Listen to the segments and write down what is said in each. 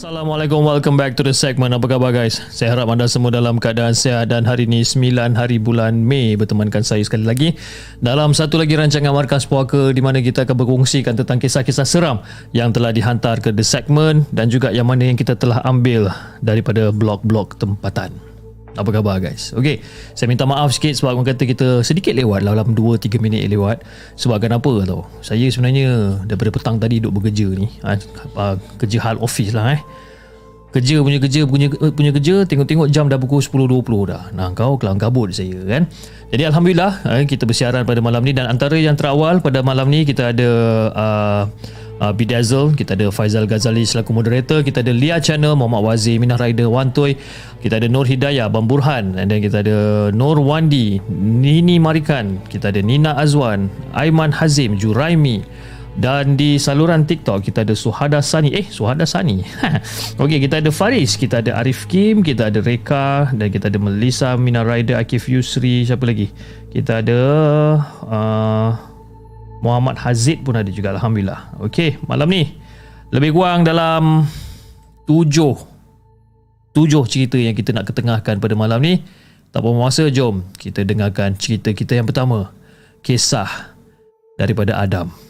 Assalamualaikum, welcome back to the segment. Apa khabar guys? Saya harap anda semua dalam keadaan sihat dan hari ini 9 hari bulan Mei bertemankan saya sekali lagi dalam satu lagi rancangan Markas Puaka di mana kita akan berkongsikan tentang kisah-kisah seram yang telah dihantar ke the segment dan juga yang mana yang kita telah ambil daripada blog-blog tempatan. Apa khabar guys? Okey, saya minta maaf sikit sebab orang kata kita sedikit lewat lah dalam 2-3 minit lewat. Sebab kenapa tau? Saya sebenarnya daripada petang tadi duduk bekerja ni. Ha, kerja hal office lah eh. Kerja punya kerja punya, punya kerja tengok-tengok jam dah pukul 10.20 dah. Nah kau kelang kabut saya kan. Jadi Alhamdulillah eh, kita bersiaran pada malam ni dan antara yang terawal pada malam ni kita ada uh, uh, Bidazzle, kita ada Faizal Ghazali selaku moderator, kita ada Lia Channel, Muhammad Wazir, Minah Rider, Wantoy, kita ada Nur Hidayah, Bang Burhan, then kita ada Nur Wandi, Nini Marikan, kita ada Nina Azwan, Aiman Hazim, Juraimi, dan di saluran TikTok kita ada Suhada Sani. Eh, Suhada Sani. Okey, kita ada Faris, kita ada Arif Kim, kita ada Reka dan kita ada Melissa, Mina Rider, Akif Yusri, siapa lagi? Kita ada uh, Muhammad Hazid pun ada juga Alhamdulillah Okey malam ni Lebih kurang dalam Tujuh Tujuh cerita yang kita nak ketengahkan pada malam ni Tak apa masa jom Kita dengarkan cerita kita yang pertama Kisah Daripada Adam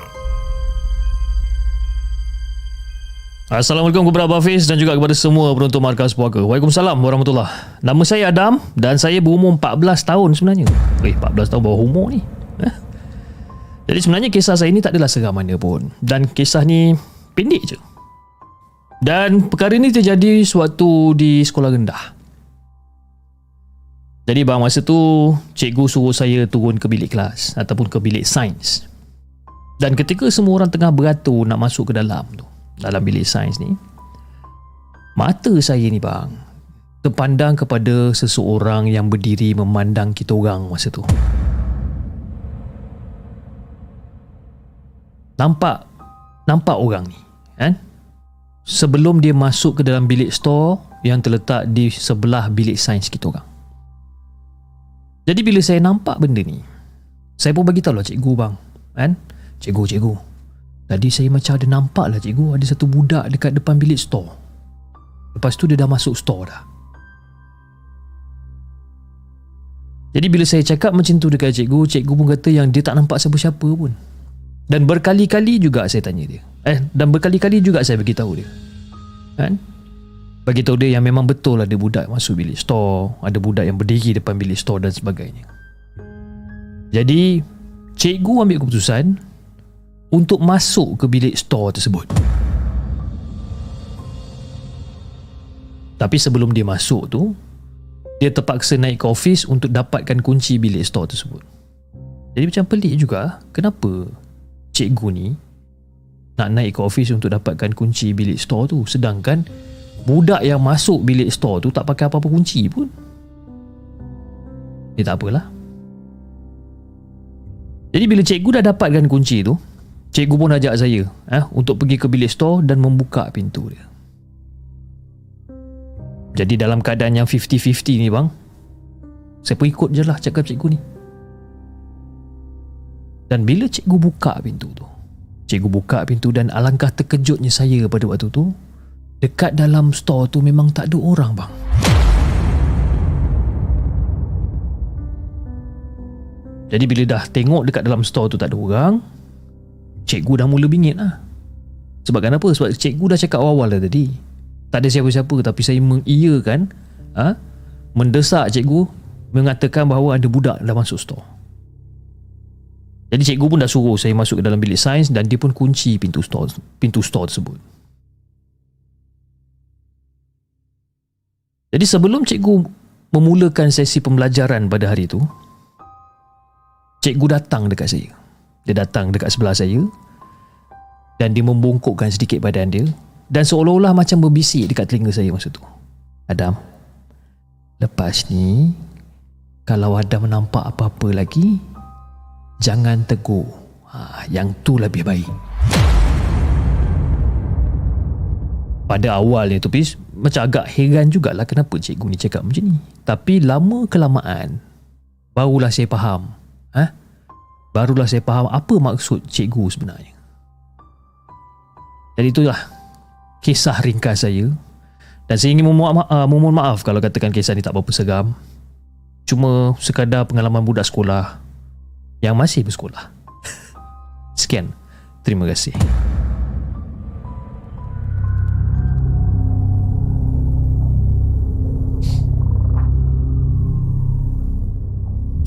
Assalamualaikum kepada Abang Hafiz dan juga kepada semua penonton Markas Puaka. Waalaikumsalam warahmatullahi Nama saya Adam dan saya berumur 14 tahun sebenarnya. Eh, 14 tahun bawah umur ni. Eh? Jadi sebenarnya kisah saya ni tak adalah seram mana pun. Dan kisah ni pendek je. Dan perkara ini terjadi sewaktu di sekolah rendah. Jadi bang masa tu cikgu suruh saya turun ke bilik kelas ataupun ke bilik sains. Dan ketika semua orang tengah beratur nak masuk ke dalam tu, dalam bilik sains ni, mata saya ni bang terpandang kepada seseorang yang berdiri memandang kita orang masa tu. Nampak nampak orang ni, kan? sebelum dia masuk ke dalam bilik store yang terletak di sebelah bilik sains kita orang. Jadi bila saya nampak benda ni, saya pun bagi tahu lah cikgu bang. Kan? Cikgu, cikgu. Tadi saya macam ada nampak lah cikgu ada satu budak dekat depan bilik store. Lepas tu dia dah masuk store dah. Jadi bila saya cakap macam tu dekat cikgu, cikgu pun kata yang dia tak nampak siapa-siapa pun. Dan berkali-kali juga saya tanya dia. Eh, dan berkali-kali juga saya beritahu dia. Kan? Bagi tahu dia yang memang betul ada budak masuk bilik store, ada budak yang berdiri depan bilik store dan sebagainya. Jadi, cikgu ambil keputusan untuk masuk ke bilik store tersebut. Tapi sebelum dia masuk tu, dia terpaksa naik ke office untuk dapatkan kunci bilik store tersebut. Jadi macam pelik juga, kenapa cikgu ni nak naik ke office untuk dapatkan kunci bilik store tu sedangkan budak yang masuk bilik store tu tak pakai apa-apa kunci pun. Dia tak apalah. Jadi bila cikgu dah dapatkan kunci tu, cikgu pun ajak saya eh, untuk pergi ke bilik store dan membuka pintu dia. Jadi dalam keadaan yang 50-50 ni bang, saya pun ikut je lah cakap cikgu ni. Dan bila cikgu buka pintu tu, cikgu buka pintu dan alangkah terkejutnya saya pada waktu tu, dekat dalam store tu memang tak ada orang bang. Jadi bila dah tengok dekat dalam store tu tak ada orang, cikgu dah mula bingit lah. Sebab kenapa? Sebab cikgu dah cakap awal-awal dah tadi. Tak ada siapa-siapa tapi saya mengiyakan, ha? mendesak cikgu mengatakan bahawa ada budak dah masuk store. Jadi cikgu pun dah suruh saya masuk ke dalam bilik sains dan dia pun kunci pintu store pintu store tersebut. Jadi sebelum cikgu memulakan sesi pembelajaran pada hari itu, cikgu datang dekat saya. Dia datang dekat sebelah saya dan dia membungkukkan sedikit badan dia dan seolah-olah macam berbisik dekat telinga saya masa tu. Adam, lepas ni kalau Adam nampak apa-apa lagi, jangan tegur. Ha, yang tu lebih baik. Pada awalnya tu Pis Macam agak heran jugalah Kenapa cikgu ni cakap macam ni Tapi lama kelamaan Barulah saya faham ha? Barulah saya faham apa maksud cikgu sebenarnya. Jadi itulah kisah ringkas saya. Dan saya ingin memohon, uh, memohon maaf kalau katakan kisah ni tak berapa seram. Cuma sekadar pengalaman budak sekolah yang masih bersekolah. Sekian. Terima kasih.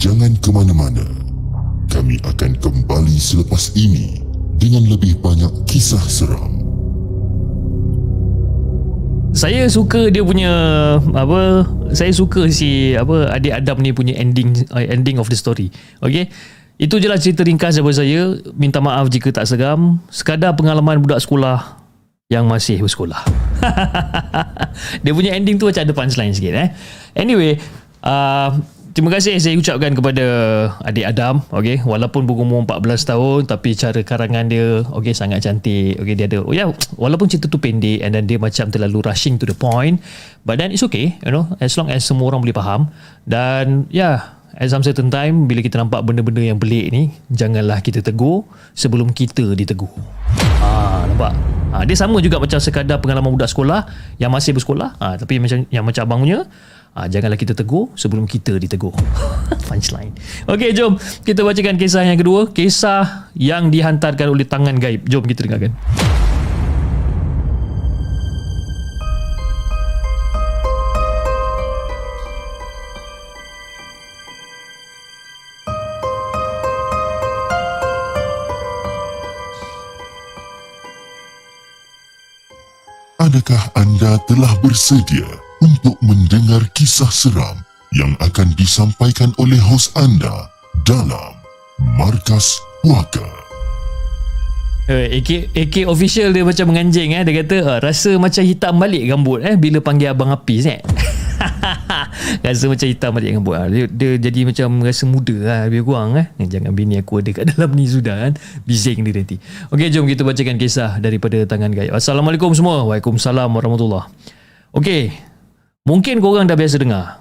Jangan ke mana-mana kami akan kembali selepas ini dengan lebih banyak kisah seram. Saya suka dia punya apa saya suka si apa adik Adam ni punya ending uh, ending of the story. Okay? Itu je lah cerita ringkas daripada saya. Minta maaf jika tak seram. Sekadar pengalaman budak sekolah yang masih bersekolah. dia punya ending tu macam ada punchline sikit eh. Anyway, uh, Terima kasih saya ucapkan kepada adik Adam okey. Walaupun berumur 14 tahun tapi cara karangan dia okey sangat cantik. Okey dia ada oh yeah, walaupun cerita tu pendek and then dia macam terlalu rushing to the point but then it's okay you know as long as semua orang boleh faham. Dan yeah, at some certain time bila kita nampak benda-benda yang pelik ni janganlah kita tegur sebelum kita ditegur. Ha nampak? Ha, dia sama juga macam sekadar pengalaman budak sekolah yang masih bersekolah. Ha, tapi macam yang macam abang punya Ha, janganlah kita tegur sebelum kita ditegur. Punchline. Okey, jom kita bacakan kisah yang kedua. Kisah yang dihantarkan oleh tangan gaib. Jom kita dengarkan. Adakah anda telah bersedia untuk mendengar kisah seram yang akan disampaikan oleh hos anda dalam Markas Puaka. Uh, AK, AK official dia macam menganjing eh. Dia kata uh, rasa macam hitam balik rambut eh bila panggil abang Apis eh. rasa macam hitam balik rambut. Uh. Dia, dia jadi macam rasa muda lah lebih kurang eh. Jangan bini aku ada kat dalam ni sudah kan. Bising dia nanti. Okey jom kita bacakan kisah daripada tangan gaib. Assalamualaikum semua. Waalaikumsalam warahmatullahi. Okey, Mungkin korang dah biasa dengar.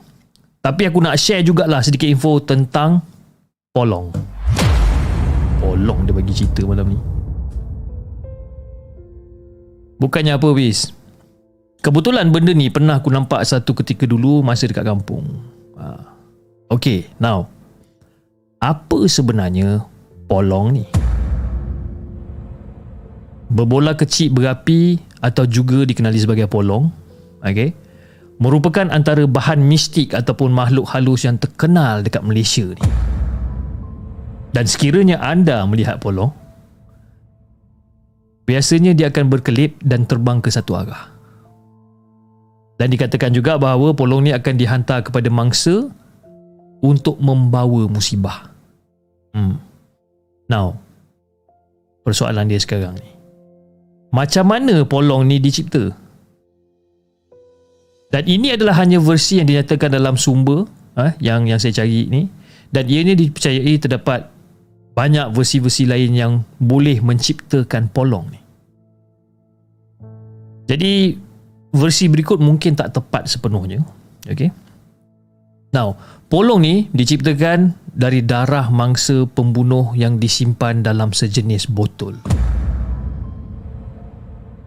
Tapi aku nak share jugalah sedikit info tentang Polong. Polong dia bagi cerita malam ni. Bukannya apa, Bis. Kebetulan benda ni pernah aku nampak satu ketika dulu masa dekat kampung. Ha. Okay, now. Apa sebenarnya polong ni? Berbola kecil berapi atau juga dikenali sebagai polong. Okay merupakan antara bahan mistik ataupun makhluk halus yang terkenal dekat Malaysia ni. Dan sekiranya anda melihat polong, biasanya dia akan berkelip dan terbang ke satu arah. Dan dikatakan juga bahawa polong ni akan dihantar kepada mangsa untuk membawa musibah. Hmm. Now, persoalan dia sekarang ni. Macam mana polong ni dicipta? Dan ini adalah hanya versi yang dinyatakan dalam sumber ha, yang yang saya cari ni. Dan ia ni dipercayai terdapat banyak versi-versi lain yang boleh menciptakan polong ni. Jadi versi berikut mungkin tak tepat sepenuhnya. Okay. Now, polong ni diciptakan dari darah mangsa pembunuh yang disimpan dalam sejenis botol.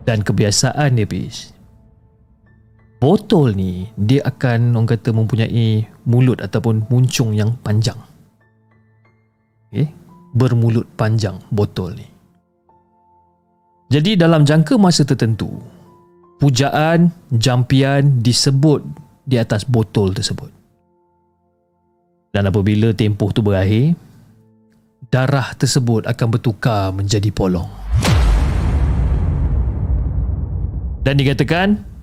Dan kebiasaan dia bis. Botol ni dia akan orang kata mempunyai mulut ataupun muncung yang panjang. Okay? Bermulut panjang botol ni. Jadi dalam jangka masa tertentu, pujaan, jampian disebut di atas botol tersebut. Dan apabila tempoh tu berakhir, darah tersebut akan bertukar menjadi polong. Dan dikatakan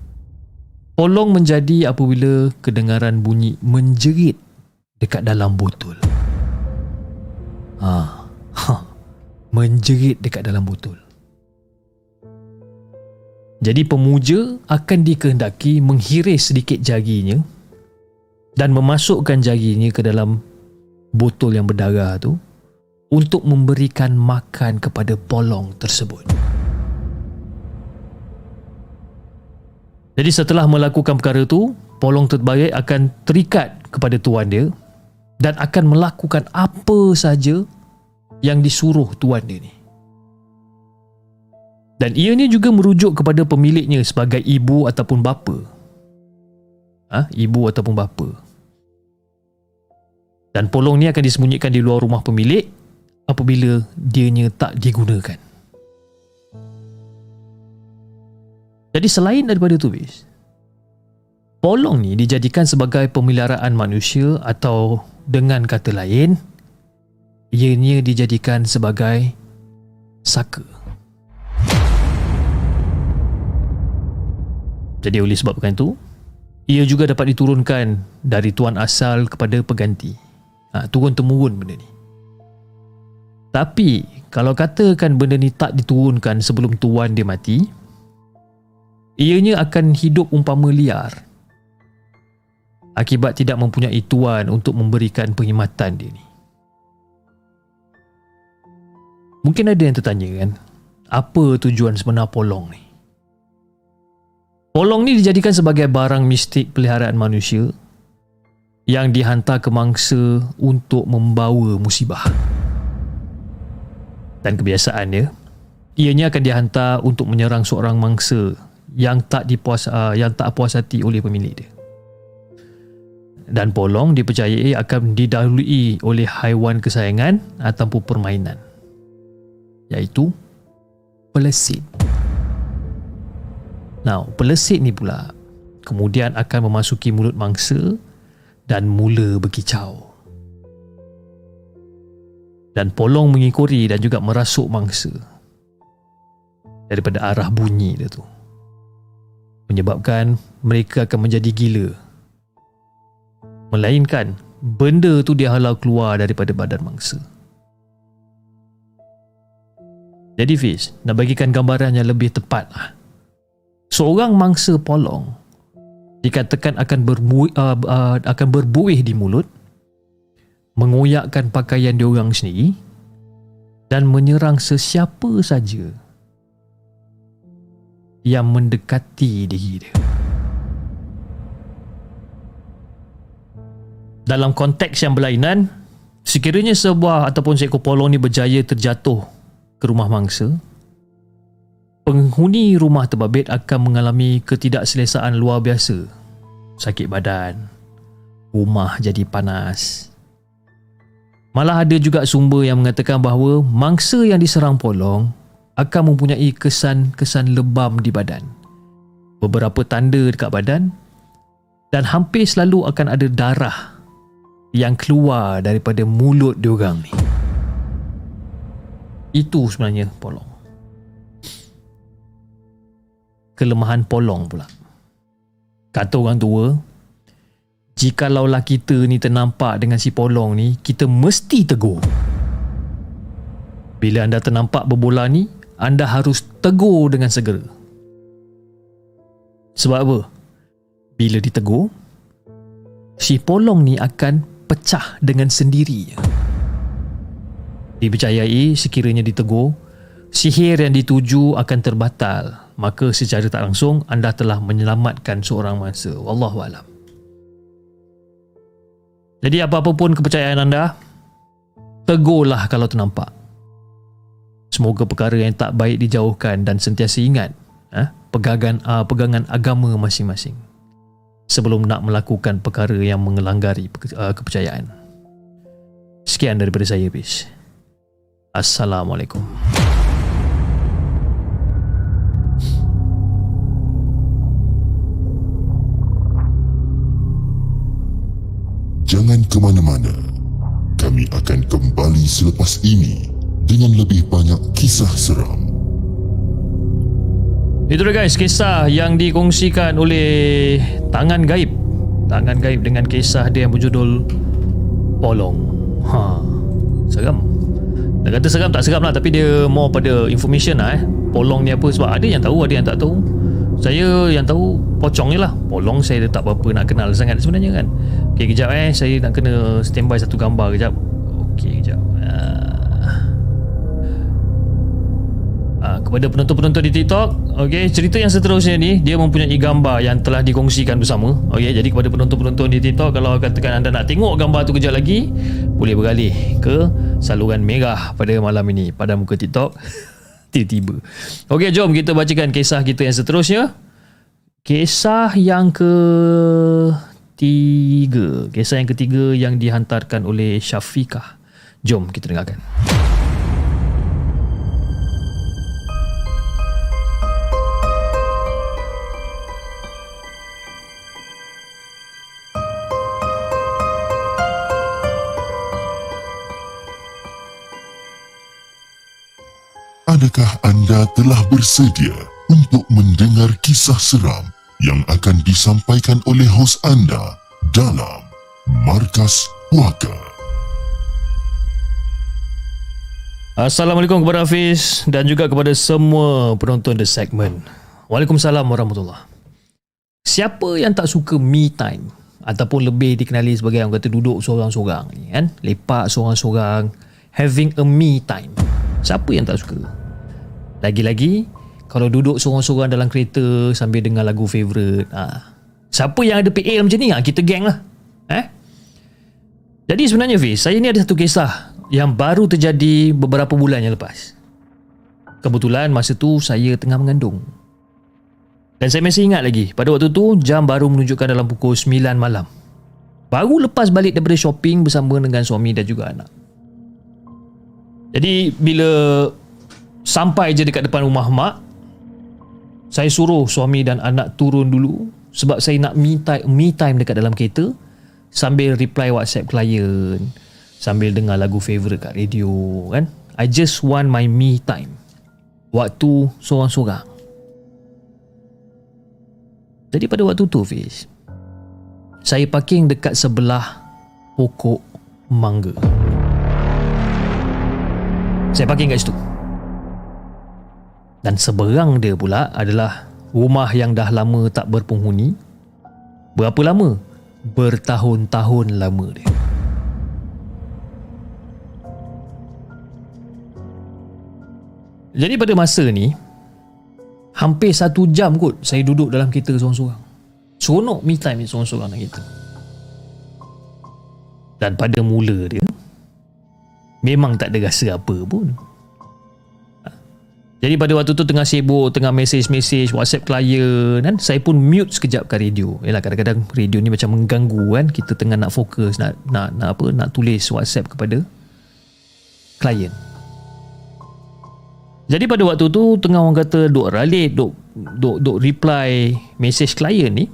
polong menjadi apabila kedengaran bunyi menjerit dekat dalam botol. Ha, ha, menjerit dekat dalam botol. Jadi pemuja akan dikehendaki menghiris sedikit jarinya dan memasukkan jarinya ke dalam botol yang berdarah tu untuk memberikan makan kepada polong tersebut. Jadi setelah melakukan perkara tu, polong terbaik akan terikat kepada tuan dia dan akan melakukan apa saja yang disuruh tuan dia ni. Dan ia ni juga merujuk kepada pemiliknya sebagai ibu ataupun bapa. Ha? Ibu ataupun bapa. Dan polong ni akan disembunyikan di luar rumah pemilik apabila dianya tak digunakan. Jadi selain daripada tu bis, polong ni dijadikan sebagai pemeliharaan manusia atau dengan kata lain, ianya dijadikan sebagai saka. Jadi oleh sebabkan itu, ia juga dapat diturunkan dari tuan asal kepada pengganti. Ha, turun temurun benda ni. Tapi kalau katakan benda ni tak diturunkan sebelum tuan dia mati, ianya akan hidup umpama liar akibat tidak mempunyai tuan untuk memberikan perkhidmatan dia ni. Mungkin ada yang tertanya kan, apa tujuan sebenar polong ni? Polong ni dijadikan sebagai barang mistik peliharaan manusia yang dihantar ke mangsa untuk membawa musibah. Dan kebiasaannya, ianya akan dihantar untuk menyerang seorang mangsa yang tak dipuas uh, yang tak puas hati oleh pemilik dia. Dan polong dipercayai akan didahului oleh haiwan kesayangan ataupun permainan iaitu pelesit. Now, pelesit ni pula kemudian akan memasuki mulut mangsa dan mula berkicau. Dan polong mengikuri dan juga merasuk mangsa daripada arah bunyi dia tu menyebabkan mereka akan menjadi gila. Melainkan benda tu dihalau keluar daripada badan mangsa. Jadi Fiz, nak bagikan gambaran yang lebih tepat lah. Seorang mangsa polong dikatakan akan berbuih, uh, uh, akan berbuih di mulut, mengoyakkan pakaian diorang sendiri dan menyerang sesiapa saja yang mendekati diri dia. Dalam konteks yang berlainan, sekiranya sebuah ataupun seekor polong ni berjaya terjatuh ke rumah mangsa, penghuni rumah terbabit akan mengalami ketidakselesaan luar biasa. Sakit badan, rumah jadi panas. Malah ada juga sumber yang mengatakan bahawa mangsa yang diserang polong akan mempunyai kesan-kesan lebam di badan. Beberapa tanda dekat badan dan hampir selalu akan ada darah yang keluar daripada mulut diorang ni. Itu sebenarnya polong. Kelemahan polong pula. Kata orang tua, jikalau lah kita ni ternampak dengan si polong ni, kita mesti tegur. Bila anda ternampak berbola ni, anda harus tegur dengan segera. Sebab apa? Bila ditegur, si polong ni akan pecah dengan sendirinya. Dipercayai sekiranya ditegur, sihir yang dituju akan terbatal. Maka secara tak langsung anda telah menyelamatkan seorang mangsa. Wallahu alam. Jadi apa-apa pun kepercayaan anda, tegurlah kalau ternampak. Semoga perkara yang tak baik dijauhkan dan sentiasa ingat eh, pegangan, uh, pegangan agama masing-masing sebelum nak melakukan perkara yang mengelanggari uh, kepercayaan. Sekian daripada saya, Bish. Assalamualaikum. Jangan ke mana-mana. Kami akan kembali selepas ini dengan lebih banyak kisah seram. Itu dia guys, kisah yang dikongsikan oleh Tangan Gaib. Tangan Gaib dengan kisah dia yang berjudul Polong. Ha, seram. Nak kata seram tak seram lah tapi dia more pada information lah eh. Polong ni apa sebab ada yang tahu, ada yang tak tahu. Saya yang tahu pocong je lah. Polong saya tak apa-apa nak kenal sangat sebenarnya kan. Okay, kejap eh. Saya nak kena standby satu gambar kejap. Okay, kejap. Uh, kepada penonton-penonton di TikTok, okay, cerita yang seterusnya ni dia mempunyai gambar yang telah dikongsikan bersama. Okay, jadi kepada penonton-penonton di TikTok kalau katakan anda nak tengok gambar tu kejap lagi, boleh beralih ke saluran merah pada malam ini pada muka TikTok. Tiba-tiba. Okay, jom kita bacakan kisah kita yang seterusnya. Kisah yang ke ketiga. Kisah yang ketiga yang dihantarkan oleh Syafiqah. Jom kita dengarkan. Adakah anda telah bersedia untuk mendengar kisah seram yang akan disampaikan oleh hos anda dalam Markas Puaka. Assalamualaikum kepada Hafiz dan juga kepada semua penonton The Segment. Waalaikumsalam warahmatullahi Siapa yang tak suka me time ataupun lebih dikenali sebagai orang kata duduk seorang-seorang kan? Lepak seorang-seorang, having a me time. Siapa yang tak suka? Lagi-lagi kalau duduk seorang-seorang dalam kereta sambil dengar lagu favourite ha. siapa yang ada PA macam ni? Ha, kita geng lah. Eh? jadi sebenarnya Fiz saya ni ada satu kisah yang baru terjadi beberapa bulan yang lepas. Kebetulan masa tu saya tengah mengandung. Dan saya masih ingat lagi pada waktu tu jam baru menunjukkan dalam pukul 9 malam. Baru lepas balik daripada shopping bersama dengan suami dan juga anak. Jadi bila sampai je dekat depan rumah mak saya suruh suami dan anak turun dulu sebab saya nak me time, me time dekat dalam kereta sambil reply WhatsApp klien sambil dengar lagu favorite kat radio kan? I just want my me time. Waktu seorang-seorang. Jadi pada waktu tu Fiz saya parking dekat sebelah pokok mangga. Saya parking kat situ dan seberang dia pula adalah rumah yang dah lama tak berpenghuni. Berapa lama? Bertahun-tahun lama dia. Jadi pada masa ni, hampir satu jam kot saya duduk dalam kereta seorang-seorang. Seronok me time ni seorang-seorang dalam kereta. Dan pada mula dia, memang tak ada rasa apa pun. Jadi pada waktu tu tengah sibuk, tengah mesej-mesej WhatsApp klien kan, saya pun mute sekejap kat radio. Yalah kadang-kadang radio ni macam mengganggu kan, kita tengah nak fokus nak nak nak apa, nak tulis WhatsApp kepada klien. Jadi pada waktu tu tengah orang kata duk ralit, duk duk duk reply mesej klien ni.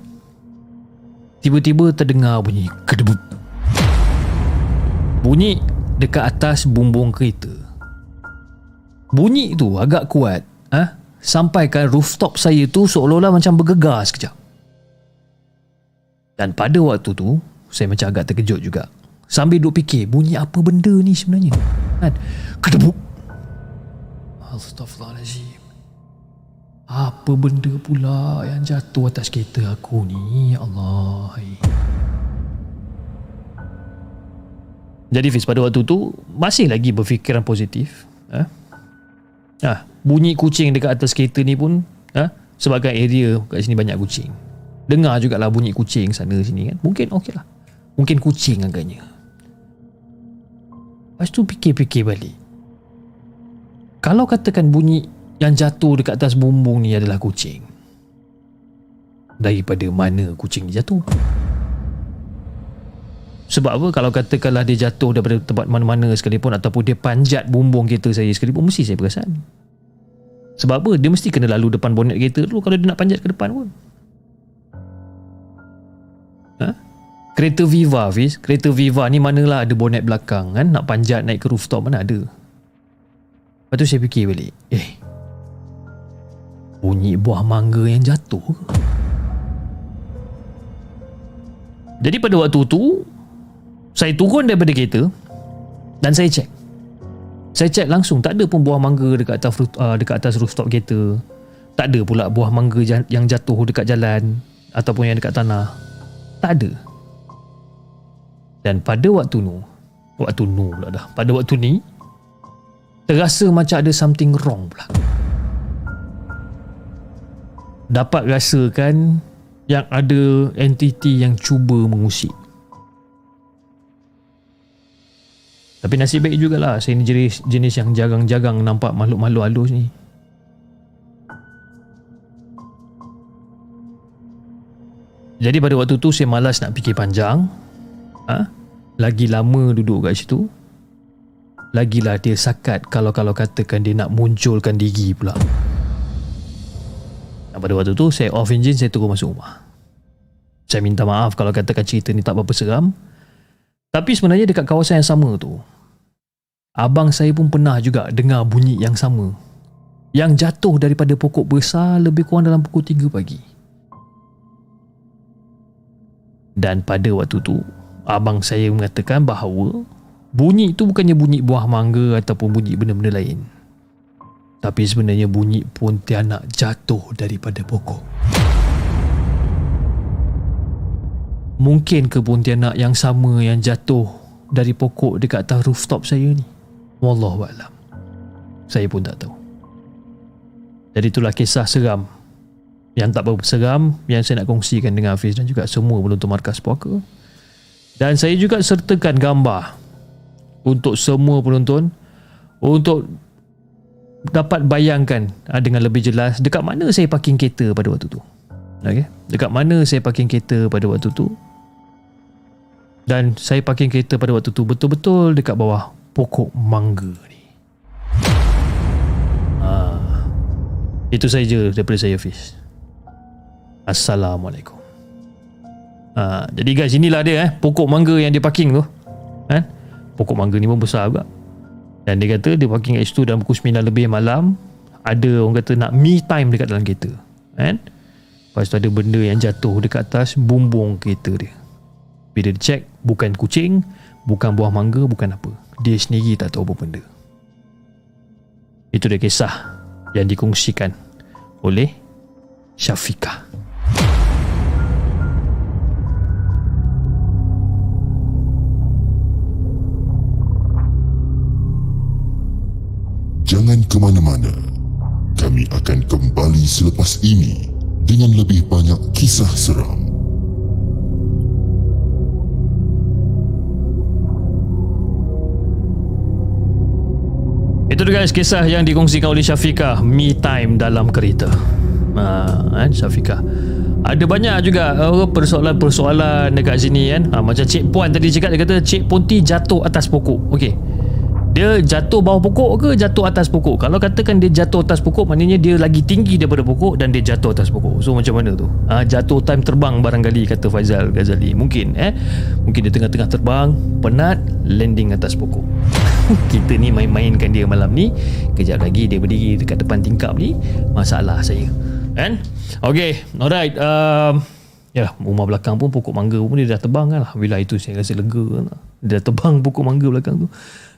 Tiba-tiba terdengar bunyi kedebu. Bunyi dekat atas bumbung kereta. Bunyi tu agak kuat eh? Sampaikan rooftop saya tu seolah-olah macam bergegar sekejap Dan pada waktu tu, saya macam agak terkejut juga. Sambil duk fikir, bunyi apa benda ni sebenarnya? Kan? Kedebuk. Astaghfirullahaladzim. Apa benda pula yang jatuh atas kereta aku ni? Ya Allah. Jadi Fiz pada waktu tu masih lagi berfikiran positif. Ha? Ha, bunyi kucing dekat atas kereta ni pun ha, sebagai area kat sini banyak kucing. Dengar jugalah bunyi kucing sana sini kan. Mungkin okey lah. Mungkin kucing agaknya. Lepas tu fikir-fikir balik. Kalau katakan bunyi yang jatuh dekat atas bumbung ni adalah kucing. Daripada mana kucing ni jatuh? Sebab apa kalau katakanlah dia jatuh daripada tempat mana-mana sekalipun ataupun dia panjat bumbung kereta saya sekalipun mesti saya perasan. Sebab apa? Dia mesti kena lalu depan bonet kereta dulu kalau dia nak panjat ke depan pun. Ha? Kereta Viva Fiz Kereta Viva ni manalah ada bonet belakang kan Nak panjat naik ke rooftop mana ada Lepas tu saya fikir balik Eh Bunyi buah mangga yang jatuh Jadi pada waktu tu saya turun daripada kereta dan saya cek. Saya cek langsung tak ada pun buah mangga dekat atas uh, dekat atas rooftop kereta. Tak ada pula buah mangga yang jatuh dekat jalan ataupun yang dekat tanah. Tak ada. Dan pada waktu nu, waktu nu pula dah. Pada waktu ni terasa macam ada something wrong pula. Dapat rasakan yang ada entiti yang cuba mengusik. Tapi nasib baik jugalah saya ni jenis, jenis yang jagang-jagang nampak makhluk-makhluk halus ni. Jadi pada waktu tu saya malas nak fikir panjang. Ha? Lagi lama duduk kat situ. Lagilah dia sakat kalau-kalau katakan dia nak munculkan diri pula. Dan pada waktu tu saya off engine saya turun masuk rumah. Saya minta maaf kalau katakan cerita ni tak berapa seram. Tapi sebenarnya dekat kawasan yang sama tu, abang saya pun pernah juga dengar bunyi yang sama. Yang jatuh daripada pokok besar lebih kurang dalam pukul 3 pagi. Dan pada waktu tu, abang saya mengatakan bahawa bunyi itu bukannya bunyi buah mangga ataupun bunyi benda-benda lain. Tapi sebenarnya bunyi pontianak jatuh daripada pokok. Mungkin ke pontianak yang sama yang jatuh dari pokok dekat atas rooftop saya ni? Wallahualam. Saya pun tak tahu. Jadi itulah kisah seram yang tak berapa seram yang saya nak kongsikan dengan Hafiz dan juga semua penonton markas puaka. Dan saya juga sertakan gambar untuk semua penonton untuk dapat bayangkan ah, dengan lebih jelas dekat mana saya parking kereta pada waktu tu. Okay. Dekat mana saya parking kereta pada waktu tu dan saya parking kereta pada waktu tu betul-betul dekat bawah pokok mangga ni. Ha. Itu saja daripada saya Fiz. Assalamualaikum. Ha. jadi guys inilah dia eh pokok mangga yang dia parking tu. Kan? Pokok mangga ni pun besar juga. Dan dia kata dia parking kat situ dalam pukul 9 lebih malam ada orang kata nak me time dekat dalam kereta. Kan? Lepas tu ada benda yang jatuh dekat atas bumbung kereta dia. Bila dia check bukan kucing, bukan buah mangga, bukan apa. Dia sendiri tak tahu apa benda. Itu dia kisah yang dikongsikan oleh Syafiqah. Jangan ke mana-mana. Kami akan kembali selepas ini dengan lebih banyak kisah seram. Itu dia guys kisah yang dikongsikan oleh Syafiqah Me time dalam kereta. Ha, kan Syafiqah ada banyak juga uh, persoalan-persoalan dekat sini kan? Ha, macam Cik Puan tadi cakap dia kata Cik Ponti jatuh atas pokok. Okey dia jatuh bawah pokok ke jatuh atas pokok? Kalau katakan dia jatuh atas pokok maknanya dia lagi tinggi daripada pokok dan dia jatuh atas pokok. So macam mana tu? Ha, jatuh time terbang barangkali kata Faizal Ghazali. Mungkin eh? Mungkin dia tengah-tengah terbang penat landing atas pokok. Kita ni main-mainkan dia malam ni. Kejap lagi dia berdiri dekat depan tingkap ni. Masalah saya. Kan? Ok alright. Uh, Ya, rumah belakang pun pokok mangga pun dia dah tebang kan. Alhamdulillah itu saya rasa lega. Kan. Dia dah tebang pokok mangga belakang tu.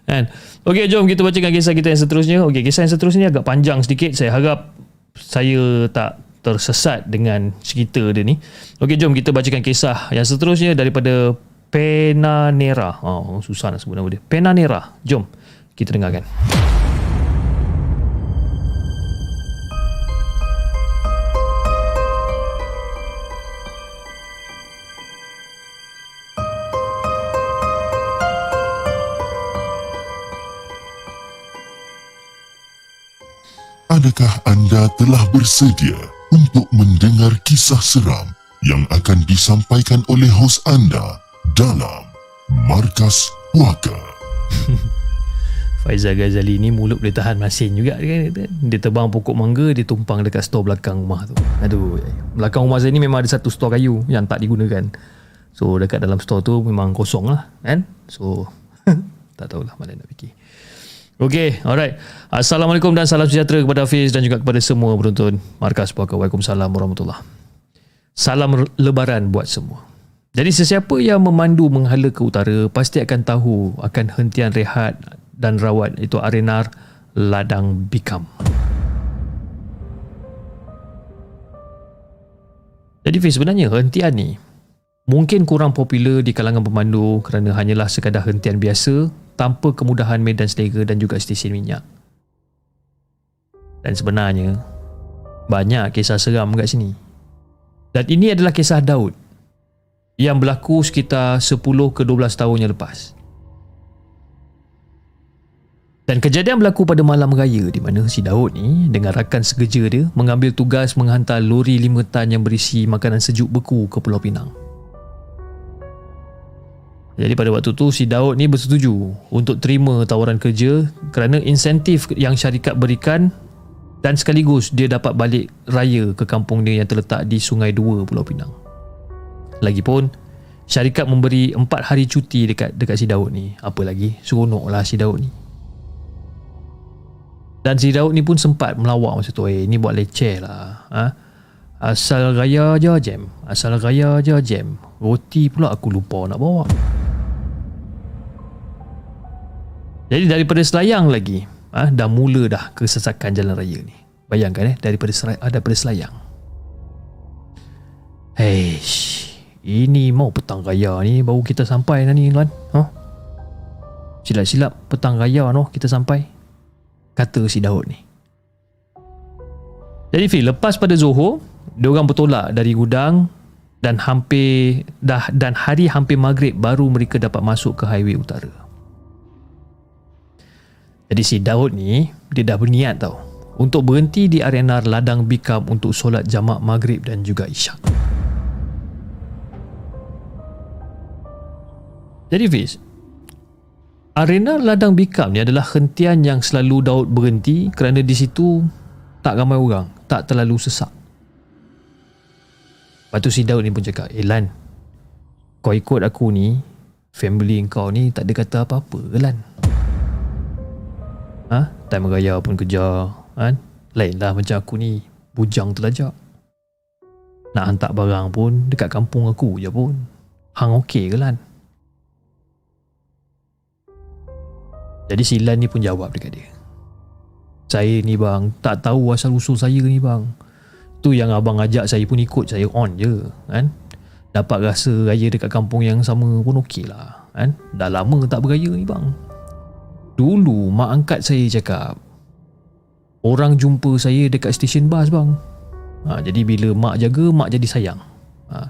Kan? Okey, jom kita bacakan kisah kita yang seterusnya. Okey, kisah yang seterusnya agak panjang sedikit. Saya harap saya tak tersesat dengan cerita dia ni. Okey, jom kita bacakan kisah yang seterusnya daripada Penanera. Oh, susah nak sebut nama dia. Penanera. Jom kita dengarkan. Adakah anda telah bersedia untuk mendengar kisah seram yang akan disampaikan oleh hos anda dalam Markas Puaka? Faizal Ghazali ni mulut boleh tahan masin juga kan. Dia terbang pokok mangga, dia tumpang dekat store belakang rumah tu. Aduh, belakang rumah saya ni memang ada satu store kayu yang tak digunakan. So dekat dalam store tu memang kosong lah kan. So tak tahulah mana nak fikir. Okey, alright. Assalamualaikum dan salam sejahtera kepada Hafiz dan juga kepada semua penonton Markas Puaka. Waalaikumsalam warahmatullahi Salam lebaran buat semua. Jadi sesiapa yang memandu menghala ke utara pasti akan tahu akan hentian rehat dan rawat itu arenar Ladang Bikam. Jadi Fiz sebenarnya hentian ni mungkin kurang popular di kalangan pemandu kerana hanyalah sekadar hentian biasa tanpa kemudahan medan selera dan juga stesen minyak. Dan sebenarnya, banyak kisah seram kat sini. Dan ini adalah kisah Daud yang berlaku sekitar 10 ke 12 tahun yang lepas. Dan kejadian berlaku pada malam raya di mana si Daud ni dengan rakan sekerja dia mengambil tugas menghantar lori 5 tan yang berisi makanan sejuk beku ke Pulau Pinang. Jadi pada waktu tu si Daud ni bersetuju untuk terima tawaran kerja kerana insentif yang syarikat berikan dan sekaligus dia dapat balik raya ke kampung dia yang terletak di Sungai Dua Pulau Pinang. Lagipun syarikat memberi 4 hari cuti dekat dekat si Daud ni. Apa lagi? Seronok lah si Daud ni. Dan si Daud ni pun sempat melawak masa tu. Eh, ni buat leceh lah. Ha? Asal raya je jam. Asal raya je jam. Roti pula aku lupa nak bawa. Jadi daripada Selayang lagi, ha, dah mula dah kesesakan jalan raya ni. Bayangkan eh daripada ada ah, daripada Selayang. Hei, ini mau petang raya ni baru kita sampai dah ni tuan. Ha? Silap-silap petang raya noh kita sampai. Kata si Daud ni. Jadi Fil, lepas pada Zohor, dia orang bertolak dari gudang dan hampir dah dan hari hampir maghrib baru mereka dapat masuk ke highway utara. Jadi si Daud ni dia dah berniat tau untuk berhenti di arena ladang Bikam untuk solat jamak maghrib dan juga isyak. Jadi Fiz, arena ladang Bikam ni adalah hentian yang selalu Daud berhenti kerana di situ tak ramai orang, tak terlalu sesak. Lepas tu si Daud ni pun cakap, Eh Lan, kau ikut aku ni, family kau ni tak ada kata apa-apa Lan ha? Time raya pun kerja kan? Lainlah macam aku ni Bujang terlajak Nak hantar barang pun Dekat kampung aku je pun Hang okey ke Lan? Jadi si Lan ni pun jawab dekat dia Saya ni bang Tak tahu asal usul saya ni bang Tu yang abang ajak saya pun ikut Saya on je kan? Dapat rasa raya dekat kampung yang sama pun okey lah kan? Dah lama tak beraya ni bang Dulu mak angkat saya cakap Orang jumpa saya dekat stesen bas bang. Ha, Jadi bila mak jaga mak jadi sayang. Ha,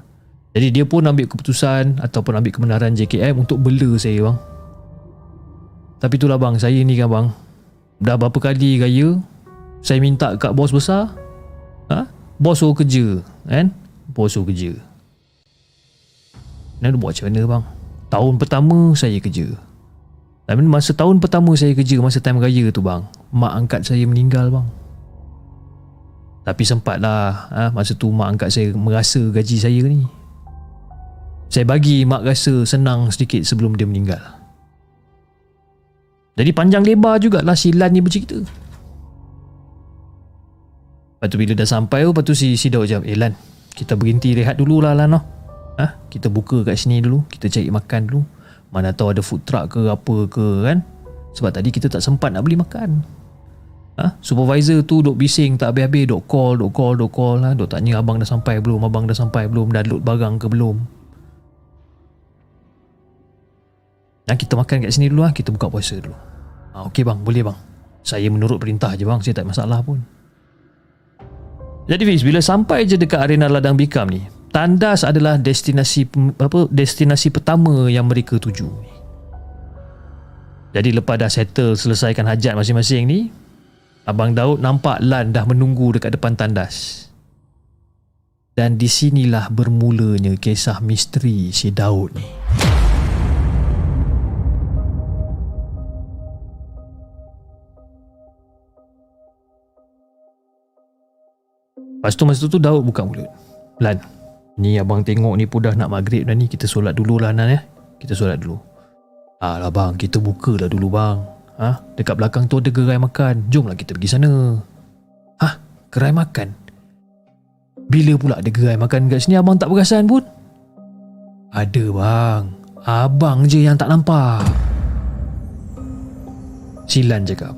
Jadi dia pun ambil keputusan Ataupun ambil kebenaran JKM untuk bela saya bang. Tapi itulah bang saya ni kan bang Dah berapa kali raya Saya minta kat bos besar ha? Bos suruh kerja kan? Bos suruh kerja. Nak buat macam mana bang? Tahun pertama saya kerja tapi masa tahun pertama saya kerja masa time raya tu bang, mak angkat saya meninggal bang. Tapi sempatlah ha, masa tu mak angkat saya merasa gaji saya ni. Saya bagi mak rasa senang sedikit sebelum dia meninggal. Jadi panjang lebar jugalah si Lan ni bercerita. Lepas tu bila dah sampai, lepas tu si, si Daud jawab, eh Lan, kita berhenti rehat dulu lah Lan ha? Kita buka kat sini dulu Kita cari makan dulu Mana tahu ada food truck ke apa ke kan? Sebab tadi kita tak sempat nak beli makan. Ha? Supervisor tu duk bising tak habis-habis Duk call, duk call, duk call ha? Duk tanya abang dah sampai belum Abang dah sampai belum Dah load barang ke belum. Ha? Kita makan kat sini dulu lah Kita buka puasa dulu. Ha, Okey bang, boleh bang. Saya menurut perintah je bang. Saya tak masalah pun. Jadi Fiz, bila sampai je dekat arena ladang bikam ni, Tandas adalah destinasi apa destinasi pertama yang mereka tuju. Jadi lepas dah settle selesaikan hajat masing-masing ni, Abang Daud nampak Lan dah menunggu dekat depan tandas. Dan di sinilah bermulanya kisah misteri si Daud ni. Lepas tu masa tu Daud buka mulut. Lan, ni abang tengok ni pun dah nak maghrib dah ni. Kita solat dulu lah Nan ya. Kita solat dulu. Alah bang, kita buka lah dulu bang. Ha? Dekat belakang tu ada gerai makan. Jomlah kita pergi sana. Hah? Gerai makan? Bila pula ada gerai makan kat sini abang tak perasan pun? Ada bang. Abang je yang tak nampak. Silan cakap.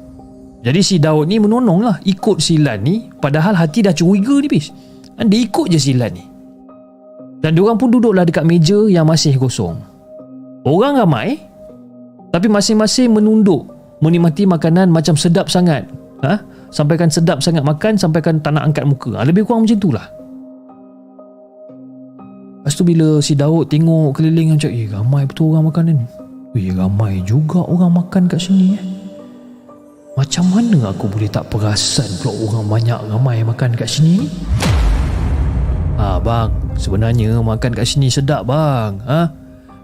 Jadi si Daud ni menonong lah ikut si Lan ni padahal hati dah curiga ni bis. Dan dia ikut je si Lan ni. Dan diorang pun duduklah dekat meja yang masih kosong. Orang ramai tapi masing-masing menunduk menikmati makanan macam sedap sangat. Ha? Sampaikan sedap sangat makan sampaikan tak nak angkat muka. Ha, lebih kurang macam tu lah. Lepas tu bila si Daud tengok keliling macam eh ramai betul orang makan ni. Eh ramai juga orang makan kat sini eh. Macam mana aku boleh tak perasan pula orang banyak ramai makan kat sini? Ah bang, sebenarnya makan kat sini sedap bang. Ha?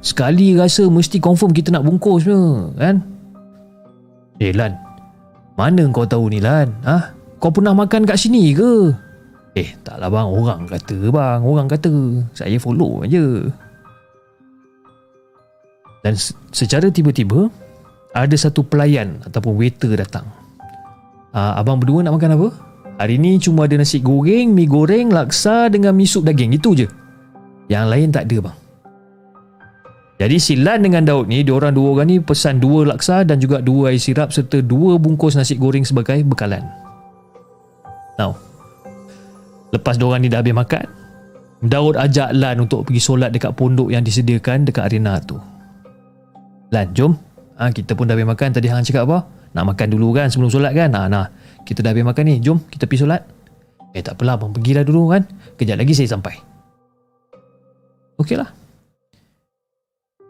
Sekali rasa mesti confirm kita nak bungkus punya, kan? Eh Lan, mana kau tahu ni Lan? Ha? Kau pernah makan kat sini ke? Eh, taklah bang, orang kata bang, orang kata. Saya follow aja. Dan secara tiba-tiba, ada satu pelayan ataupun waiter datang. Uh, abang berdua nak makan apa? Hari ni cuma ada nasi goreng, mi goreng, laksa dengan mi sup daging. Itu je. Yang lain tak ada bang. Jadi Silan dengan Daud ni, diorang dua orang ni pesan dua laksa dan juga dua air sirap serta dua bungkus nasi goreng sebagai bekalan. Now, lepas diorang ni dah habis makan, Daud ajak Lan untuk pergi solat dekat pondok yang disediakan dekat arena tu. Lan, jom ha, kita pun dah habis makan tadi hang cakap apa nak makan dulu kan sebelum solat kan ha, nah kita dah habis makan ni jom kita pergi solat. Eh tak apalah abang pergilah dulu kan. Kejap lagi saya sampai. Ok lah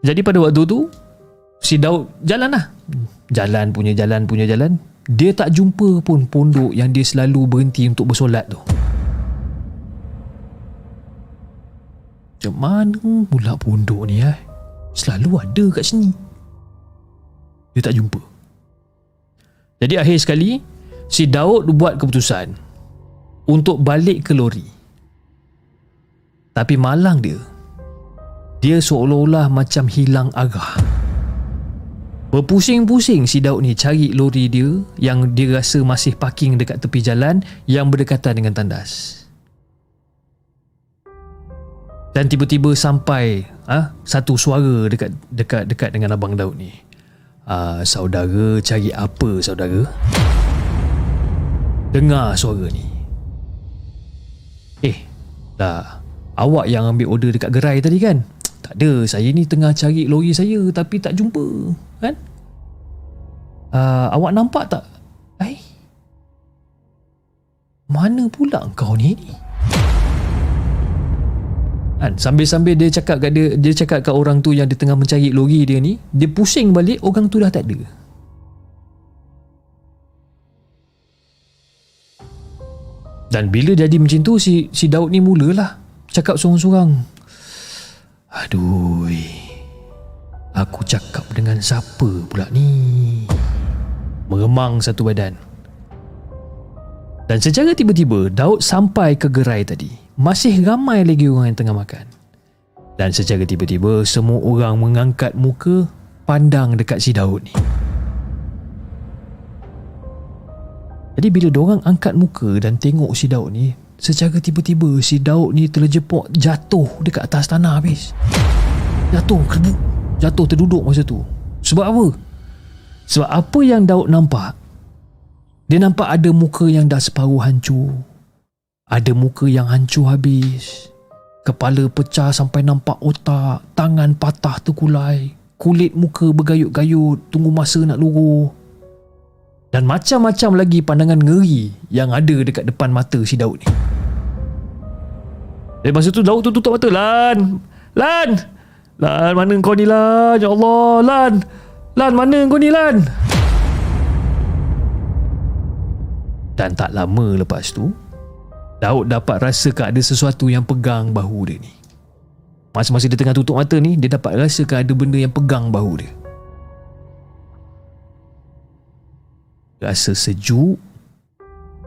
jadi pada waktu tu si Daud jalan lah. Jalan punya jalan punya jalan. Dia tak jumpa pun pondok yang dia selalu berhenti untuk bersolat tu. Macam mana pula pondok ni eh? Selalu ada kat sini. Dia tak jumpa. Jadi akhir sekali, si Daud buat keputusan untuk balik ke lori. Tapi malang dia, dia seolah-olah macam hilang arah. Berpusing-pusing si Daud ni cari lori dia yang dia rasa masih parking dekat tepi jalan yang berdekatan dengan tandas. Dan tiba-tiba sampai ha, satu suara dekat dekat dekat dengan abang Daud ni uh, saudara cari apa saudara? Dengar suara ni. Eh, dah awak yang ambil order dekat gerai tadi kan? Tak ada, saya ni tengah cari lori saya tapi tak jumpa, kan? Uh, awak nampak tak? Eh? Mana pula kau ni? Kan? Sambil-sambil dia cakap kat dia, dia cakap kat orang tu yang dia tengah mencari lori dia ni, dia pusing balik orang tu dah tak ada. Dan bila jadi macam tu si si Daud ni mulalah cakap sorang-sorang. Aduh. Aku cakap dengan siapa pula ni? Meremang satu badan. Dan secara tiba-tiba Daud sampai ke gerai tadi masih ramai lagi orang yang tengah makan. Dan secara tiba-tiba semua orang mengangkat muka pandang dekat si Daud ni. Jadi bila orang angkat muka dan tengok si Daud ni, secara tiba-tiba si Daud ni terjepok jatuh dekat atas tanah habis. Jatuh kerbuk. Jatuh terduduk masa tu. Sebab apa? Sebab apa yang Daud nampak? Dia nampak ada muka yang dah separuh hancur. Ada muka yang hancur habis. Kepala pecah sampai nampak otak. Tangan patah terkulai. Kulit muka bergayut-gayut. Tunggu masa nak luruh. Dan macam-macam lagi pandangan ngeri yang ada dekat depan mata si Daud ni. Eh masa tu Daud tu tutup mata Lan Lan Lan mana kau ni Lan? Ya Allah Lan Lan mana kau ni Lan? Dan tak lama lepas tu Daud dapat rasakan ada sesuatu yang pegang bahu dia ni. Masa-masa dia tengah tutup mata ni Dia dapat rasakan ada benda yang pegang bahu dia Rasa sejuk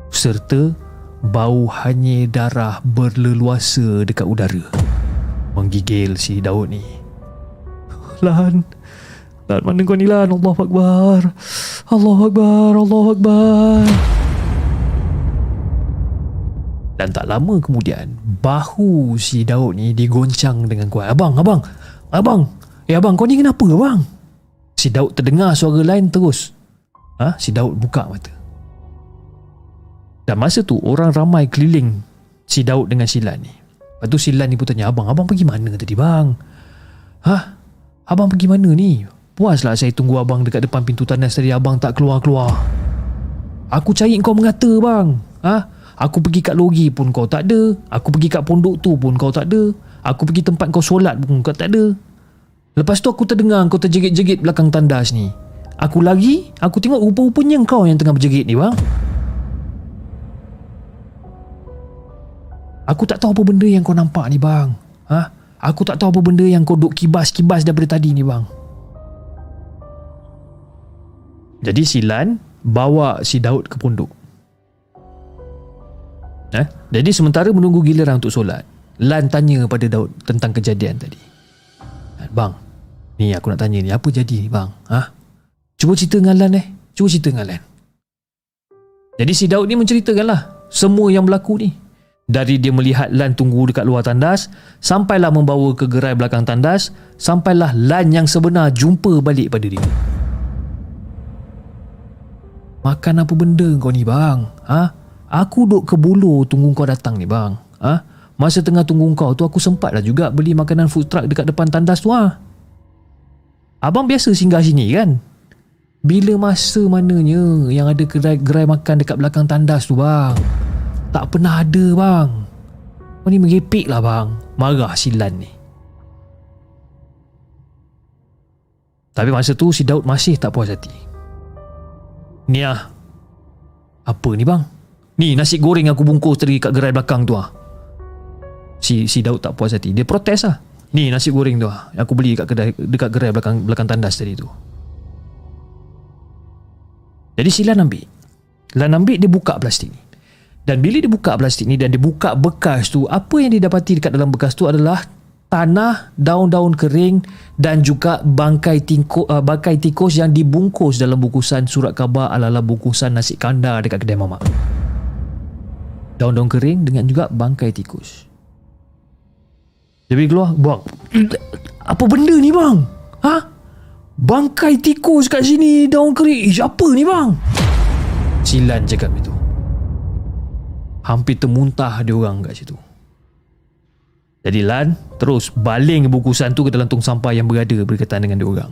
Serta bau hanyir darah berleluasa dekat udara. Menggigil si Daud ni. Lan Lan mana kau ni Lan? Allah Akbar. Allah Akbar Allah Akbar. Dan tak lama kemudian Bahu si Daud ni digoncang dengan kuat. Abang, abang Abang. Eh abang kau ni kenapa abang? Si Daud terdengar suara lain terus ha? Si Daud buka mata Dan masa tu orang ramai keliling Si Daud dengan si Lan ni Lepas tu si Lan ni pun tanya Abang, abang pergi mana tadi bang? Ha? Abang pergi mana ni? Puaslah saya tunggu abang dekat depan pintu tandas tadi Abang tak keluar-keluar Aku cari kau mengata bang Ha? Aku pergi kat logi pun kau tak ada Aku pergi kat pondok tu pun kau tak ada Aku pergi tempat kau solat pun kau tak ada Lepas tu aku terdengar kau terjegit-jegit belakang tandas ni Aku lagi Aku tengok rupa-rupanya kau yang tengah berjerit ni bang Aku tak tahu apa benda yang kau nampak ni bang ha? Aku tak tahu apa benda yang kau duk kibas-kibas daripada tadi ni bang Jadi si Lan Bawa si Daud ke pondok eh? Jadi sementara menunggu giliran untuk solat Lan tanya pada Daud tentang kejadian tadi Bang Ni aku nak tanya ni Apa jadi ni bang ha? Cuba cerita dengan Lan eh Cuba cerita dengan Lan Jadi si Daud ni menceritakanlah Semua yang berlaku ni Dari dia melihat Lan tunggu dekat luar tandas Sampailah membawa ke gerai belakang tandas Sampailah Lan yang sebenar jumpa balik pada dia Makan apa benda kau ni bang? Ha? Aku duk ke bulu tunggu kau datang ni bang. Ha? Masa tengah tunggu kau tu aku sempat lah juga beli makanan food truck dekat depan tandas tu ha? Abang biasa singgah sini kan? Bila masa mananya yang ada gerai-gerai makan dekat belakang tandas tu bang? Tak pernah ada bang. Kau ni merepek lah bang. Marah si Lan ni. Tapi masa tu si Daud masih tak puas hati. Ni ah. Apa ni bang? Ni nasi goreng aku bungkus tadi kat gerai belakang tu ah. Si si Daud tak puas hati. Dia protes ah. Ni nasi goreng tu ah. Aku beli kat kedai dekat gerai belakang belakang tandas tadi tu. Jadi si Lan ambil. Lan ambil dia buka plastik ni. Dan bila dia buka plastik ni dan dia buka bekas tu, apa yang didapati dekat dalam bekas tu adalah tanah, daun-daun kering dan juga bangkai tikus, uh, bangkai tikus yang dibungkus dalam bungkusan surat khabar ala-ala bungkusan nasi kandar dekat kedai mamak. Daun-daun kering dengan juga bangkai tikus. Dia pergi keluar, buang. Apa benda ni bang? Ha? Bangkai tikus kat sini, daun kering. Ish, apa ni bang? Silan cakap itu. Hampir termuntah dia orang kat situ. Jadi Lan terus baling bungkusan tu ke dalam tong sampah yang berada berkaitan dengan dia orang.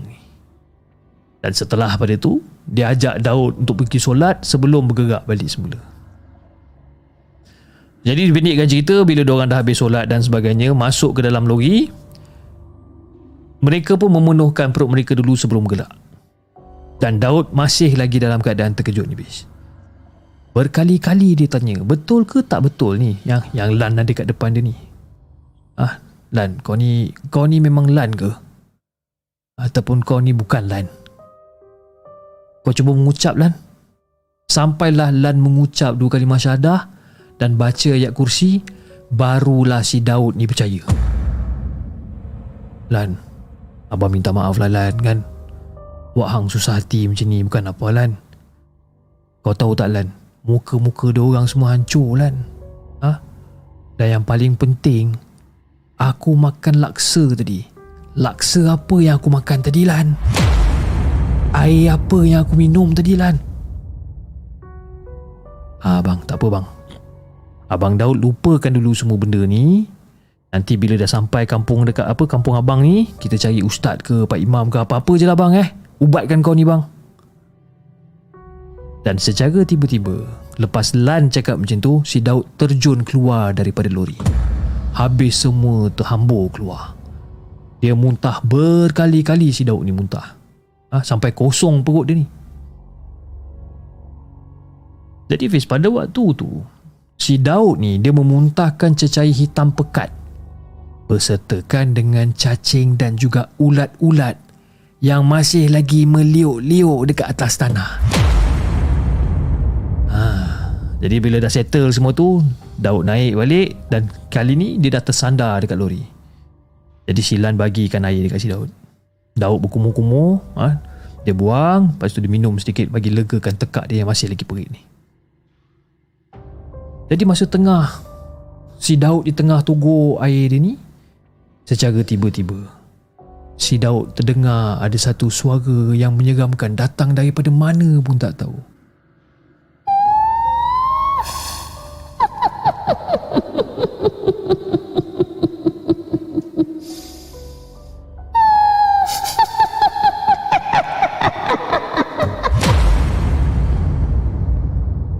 Dan setelah pada tu, dia ajak Daud untuk pergi solat sebelum bergerak balik semula. Jadi dipendekkan cerita bila diorang dah habis solat dan sebagainya masuk ke dalam logi mereka pun memenuhkan perut mereka dulu sebelum gelak. Dan Daud masih lagi dalam keadaan terkejut ni bis. Berkali-kali dia tanya, betul ke tak betul ni yang yang Lan ada kat depan dia ni? Ah, Lan, kau ni kau ni memang Lan ke? Ataupun kau ni bukan Lan? Kau cuba mengucap Lan. Sampailah Lan mengucap dua kali syahadah dan baca ayat kursi, barulah si Daud ni percaya. Lan, abang minta maaf lah Lan kan? Wak hang susah hati macam ni bukan apa Lan. Kau tahu tak Lan, muka-muka dia orang semua hancur Lan. Ha? Dan yang paling penting, aku makan laksa tadi. Laksa apa yang aku makan tadi Lan? Air apa yang aku minum tadi Lan? Ah bang, tak apa bang. Abang Daud lupakan dulu semua benda ni. Nanti bila dah sampai kampung dekat apa kampung abang ni, kita cari ustaz ke pak imam ke apa-apa je lah bang eh. Ubatkan kau ni bang. Dan secara tiba-tiba, lepas Lan cakap macam tu, si Daud terjun keluar daripada lori. Habis semua terhambur keluar. Dia muntah berkali-kali si Daud ni muntah. Ha, sampai kosong perut dia ni. Jadi Fiz, pada waktu tu, si Daud ni dia memuntahkan cecair hitam pekat bersertakan dengan cacing dan juga ulat-ulat yang masih lagi meliuk-liuk dekat atas tanah. Ha, jadi bila dah settle semua tu, Daud naik balik dan kali ni dia dah tersandar dekat lori. Jadi Silan bagikan air dekat si Daud. Daud berkumur-kumur, ha, dia buang, lepas tu dia minum sedikit bagi legakan tekak dia yang masih lagi perit ni. Jadi masa tengah si Daud di tengah tugur air dia ni, Secara tiba-tiba, si Daud terdengar ada satu suara yang menyeramkan datang daripada mana pun tak tahu.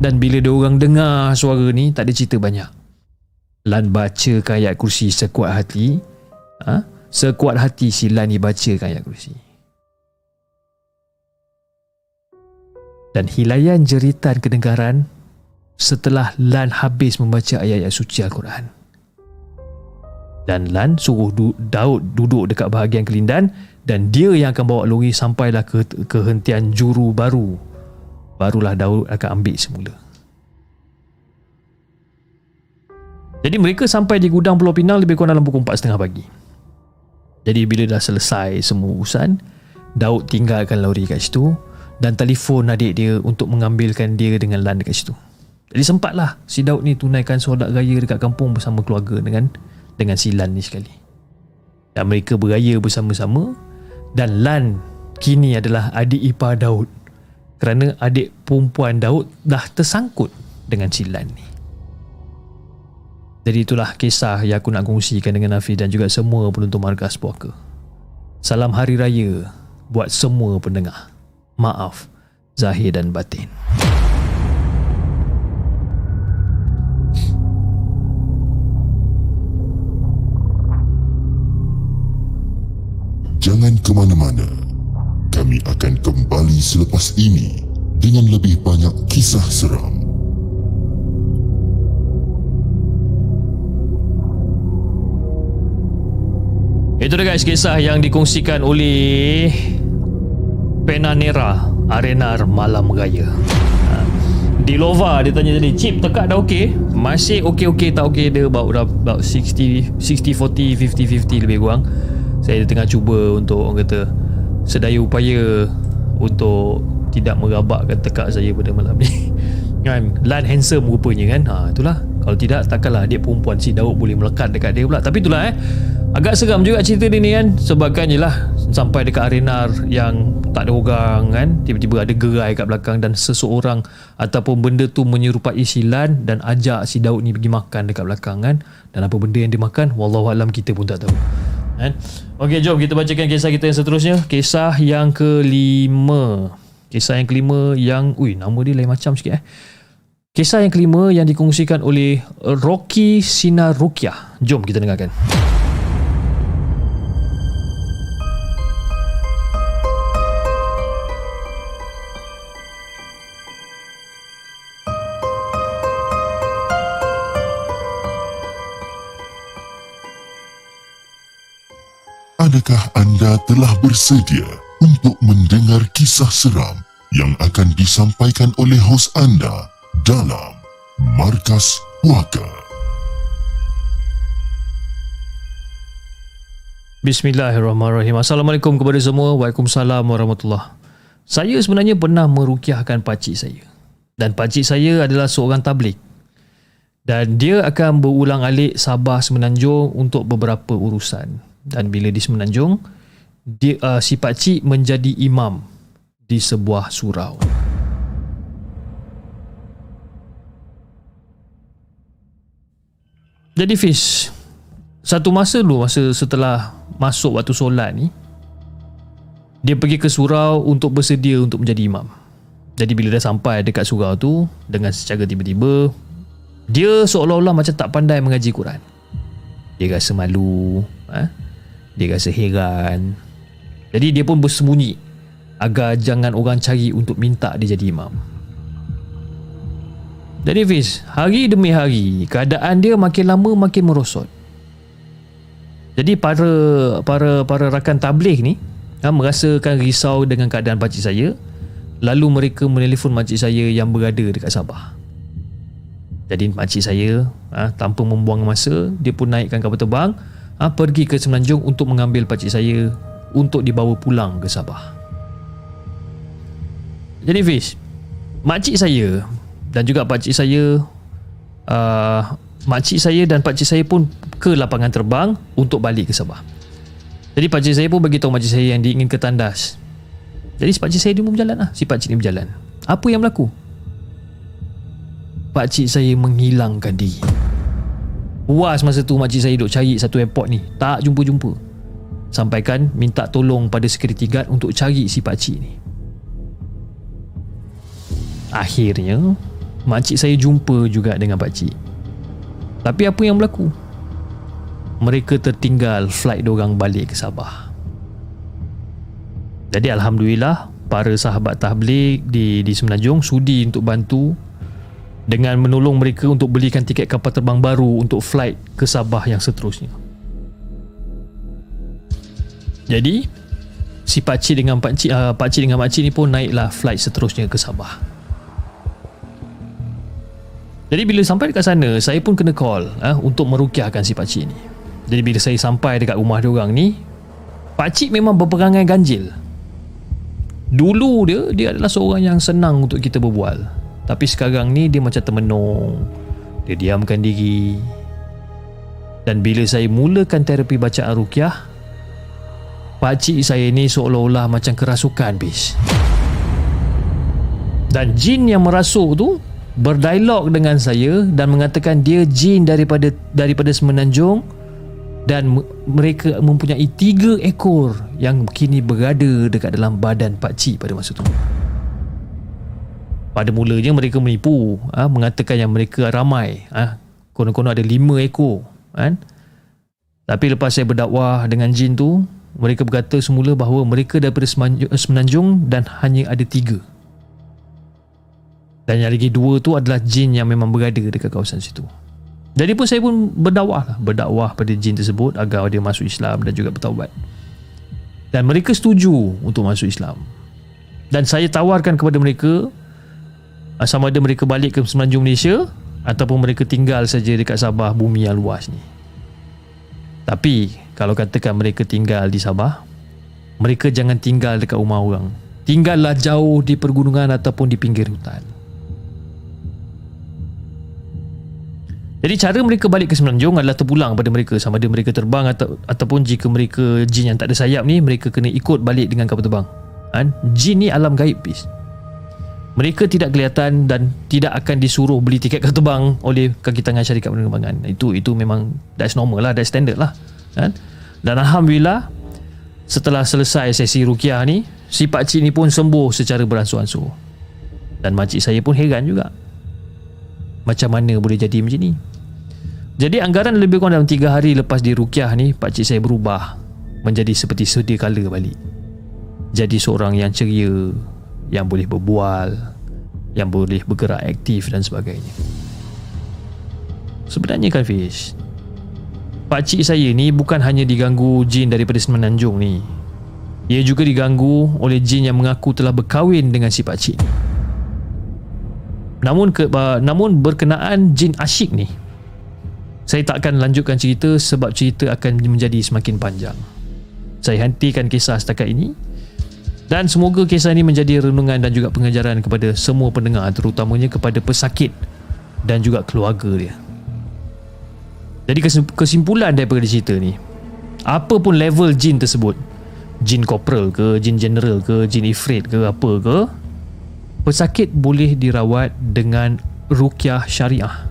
Dan bila dia orang dengar suara ni, tak ada cerita banyak. Lan baca ayat kursi sekuat hati ha? Sekuat hati si Lan dibacakan ayat kursi Dan hilayan jeritan kedengaran Setelah Lan habis membaca ayat-ayat suci Al-Quran Dan Lan suruh du- Daud duduk dekat bahagian kelindan Dan dia yang akan bawa lori sampailah ke kehentian juru baru Barulah Daud akan ambil semula Jadi mereka sampai di gudang Pulau Pinang lebih kurang dalam pukul 4.30 pagi. Jadi bila dah selesai semua urusan, Daud tinggalkan lori kat situ dan telefon adik dia untuk mengambilkan dia dengan Lan dekat situ. Jadi sempatlah si Daud ni tunaikan solat raya dekat kampung bersama keluarga dengan dengan si Lan ni sekali. Dan mereka beraya bersama-sama dan Lan kini adalah adik ipar Daud kerana adik perempuan Daud dah tersangkut dengan si Lan ni. Jadi itulah kisah yang aku nak kongsikan dengan Nafi dan juga semua penonton Markas Puaka. Salam Hari Raya buat semua pendengar. Maaf, Zahir dan Batin. Jangan ke mana-mana. Kami akan kembali selepas ini dengan lebih banyak kisah seram. Itu dia guys kisah yang dikongsikan oleh Penanera Arenar Malam Raya. Ha. Di Lova dia tanya tadi Chip tekak dah okey? Masih okey-okey tak okey. Dia about, about 60 60-40 50-50 lebih kurang. Saya tengah cuba untuk Orang kata Sedaya upaya Untuk Tidak merabakkan tekak saya pada malam ni. Kan? Lan handsome rupanya kan? Ha, Itulah Kalau tidak takkanlah Dia perempuan si Daud Boleh melekat dekat dia pula. Tapi itulah eh. Agak seram juga cerita ni kan. Sebabkan je lah. Sampai dekat arena Yang tak ada orang kan. Tiba-tiba ada gerai kat belakang Dan seseorang Ataupun benda tu menyerupai silan Dan ajak si Daud ni pergi makan dekat belakang kan. Dan apa benda yang dia makan Wallahualam kita pun tak tahu kan? Okey jom kita bacakan kisah kita yang seterusnya. Kisah yang kelima. Kisah yang kelima yang Ui nama dia lain macam sikit eh Kisah yang kelima yang dikongsikan oleh Rocky Sinar Rukyah Jom kita dengarkan. Adakah anda telah bersedia untuk mendengar kisah seram yang akan disampaikan oleh hos anda dalam Markas Puaka? Bismillahirrahmanirrahim. Assalamualaikum kepada semua. Waalaikumsalam warahmatullahi Saya sebenarnya pernah merukiahkan pakcik saya. Dan pakcik saya adalah seorang tablik. Dan dia akan berulang alik Sabah Semenanjung untuk beberapa urusan. Dan bila di Semenanjung, dia, uh, si pakcik menjadi imam di sebuah surau. Jadi Fish, satu masa dulu masa setelah masuk waktu solat ni, dia pergi ke surau untuk bersedia untuk menjadi imam. Jadi bila dah sampai dekat surau tu dengan secara tiba-tiba dia seolah-olah macam tak pandai mengaji Quran. Dia rasa malu, ha? dia rasa heran. Jadi dia pun bersembunyi agar jangan orang cari untuk minta dia jadi imam. Jadi Fiz, hari demi hari keadaan dia makin lama makin merosot. Jadi para para para rakan tabligh ni ha, merasakan risau dengan keadaan pakcik saya. Lalu mereka menelpon makcik saya yang berada dekat Sabah. Jadi makcik saya ha, tanpa membuang masa, dia pun naikkan kapal terbang ha, pergi ke Semenanjung untuk mengambil pakcik saya untuk dibawa pulang ke Sabah. Jadi Fiz, makcik saya dan juga pakcik saya uh, makcik saya dan pakcik saya pun ke lapangan terbang untuk balik ke Sabah. Jadi pakcik saya pun bagi tahu makcik saya yang diingin ke tandas. Jadi si pakcik saya dia pun berjalan lah. Si pakcik ni berjalan. Apa yang berlaku? Pakcik saya menghilangkan diri. Puas masa tu makcik saya duk cari satu airport ni. Tak jumpa-jumpa. Sampaikan minta tolong pada security guard untuk cari si pakcik ni. Akhirnya, makcik saya jumpa juga dengan pakcik. Tapi apa yang berlaku? Mereka tertinggal flight diorang balik ke Sabah. Jadi Alhamdulillah, para sahabat tablik di, di Semenanjung sudi untuk bantu dengan menolong mereka untuk belikan tiket kapal terbang baru untuk flight ke Sabah yang seterusnya. Jadi, si pakcik dengan pakcik, uh, pakcik dengan makcik ni pun naiklah flight seterusnya ke Sabah. Jadi bila sampai dekat sana Saya pun kena call eh, Untuk merukiahkan si pakcik ni. Jadi bila saya sampai dekat rumah dia orang ni Pakcik memang berperangai ganjil. Dulu dia Dia adalah seorang yang senang untuk kita berbual. Tapi sekarang ni dia macam termenung. Dia diamkan diri. Dan bila saya mulakan terapi bacaan rukiah Pakcik saya ni seolah-olah macam kerasukan bis Dan jin yang merasuk tu berdialog dengan saya dan mengatakan dia jin daripada daripada semenanjung dan mereka mempunyai tiga ekor yang kini berada dekat dalam badan Pak Cik pada masa itu. Pada mulanya mereka menipu, ha, mengatakan yang mereka ramai, ha, konon-konon ada lima ekor. Kan? Tapi lepas saya berdakwah dengan jin tu, mereka berkata semula bahawa mereka daripada semenanjung dan hanya ada tiga. Dan yang lagi dua tu adalah jin yang memang berada dekat kawasan situ. Jadi pun saya pun berdakwah lah. Berdakwah pada jin tersebut agar dia masuk Islam dan juga bertaubat. Dan mereka setuju untuk masuk Islam. Dan saya tawarkan kepada mereka ah, sama ada mereka balik ke Semenanjung Malaysia ataupun mereka tinggal saja dekat Sabah bumi yang luas ni. Tapi kalau katakan mereka tinggal di Sabah, mereka jangan tinggal dekat rumah orang. Tinggallah jauh di pergunungan ataupun di pinggir hutan. Jadi cara mereka balik ke Semenanjung adalah terpulang pada mereka sama ada mereka terbang atau ataupun jika mereka jin yang tak ada sayap ni mereka kena ikut balik dengan kapal terbang. Kan? Jin ni alam gaib bis. Mereka tidak kelihatan dan tidak akan disuruh beli tiket kapal terbang oleh kaki tangan syarikat penerbangan. Itu itu memang that's normal lah, that's standard lah. Kan? Dan alhamdulillah setelah selesai sesi rukiah ni, si pak cik ni pun sembuh secara beransur-ansur. Dan makcik saya pun heran juga. Macam mana boleh jadi macam ni? Jadi anggaran lebih kurang dalam 3 hari lepas di Rukiah ni Pak Cik saya berubah Menjadi seperti sedia kala balik. Jadi seorang yang ceria Yang boleh berbual Yang boleh bergerak aktif dan sebagainya. Sebenarnya kan Fish Pak Cik saya ni bukan hanya diganggu jin daripada Semenanjung ni. Ia juga diganggu oleh jin yang mengaku telah berkahwin dengan si Pak Cik ni. Namun ke, uh, namun berkenaan jin asyik ni saya tak akan lanjutkan cerita sebab cerita akan menjadi semakin panjang. Saya hentikan kisah setakat ini dan semoga kisah ini menjadi renungan dan juga pengajaran kepada semua pendengar terutamanya kepada pesakit dan juga keluarga dia. Jadi kesim- kesimpulan daripada cerita ni Apa pun level jin tersebut Jin corporal ke Jin general ke Jin ifrit ke apa ke Pesakit boleh dirawat dengan rukyah syariah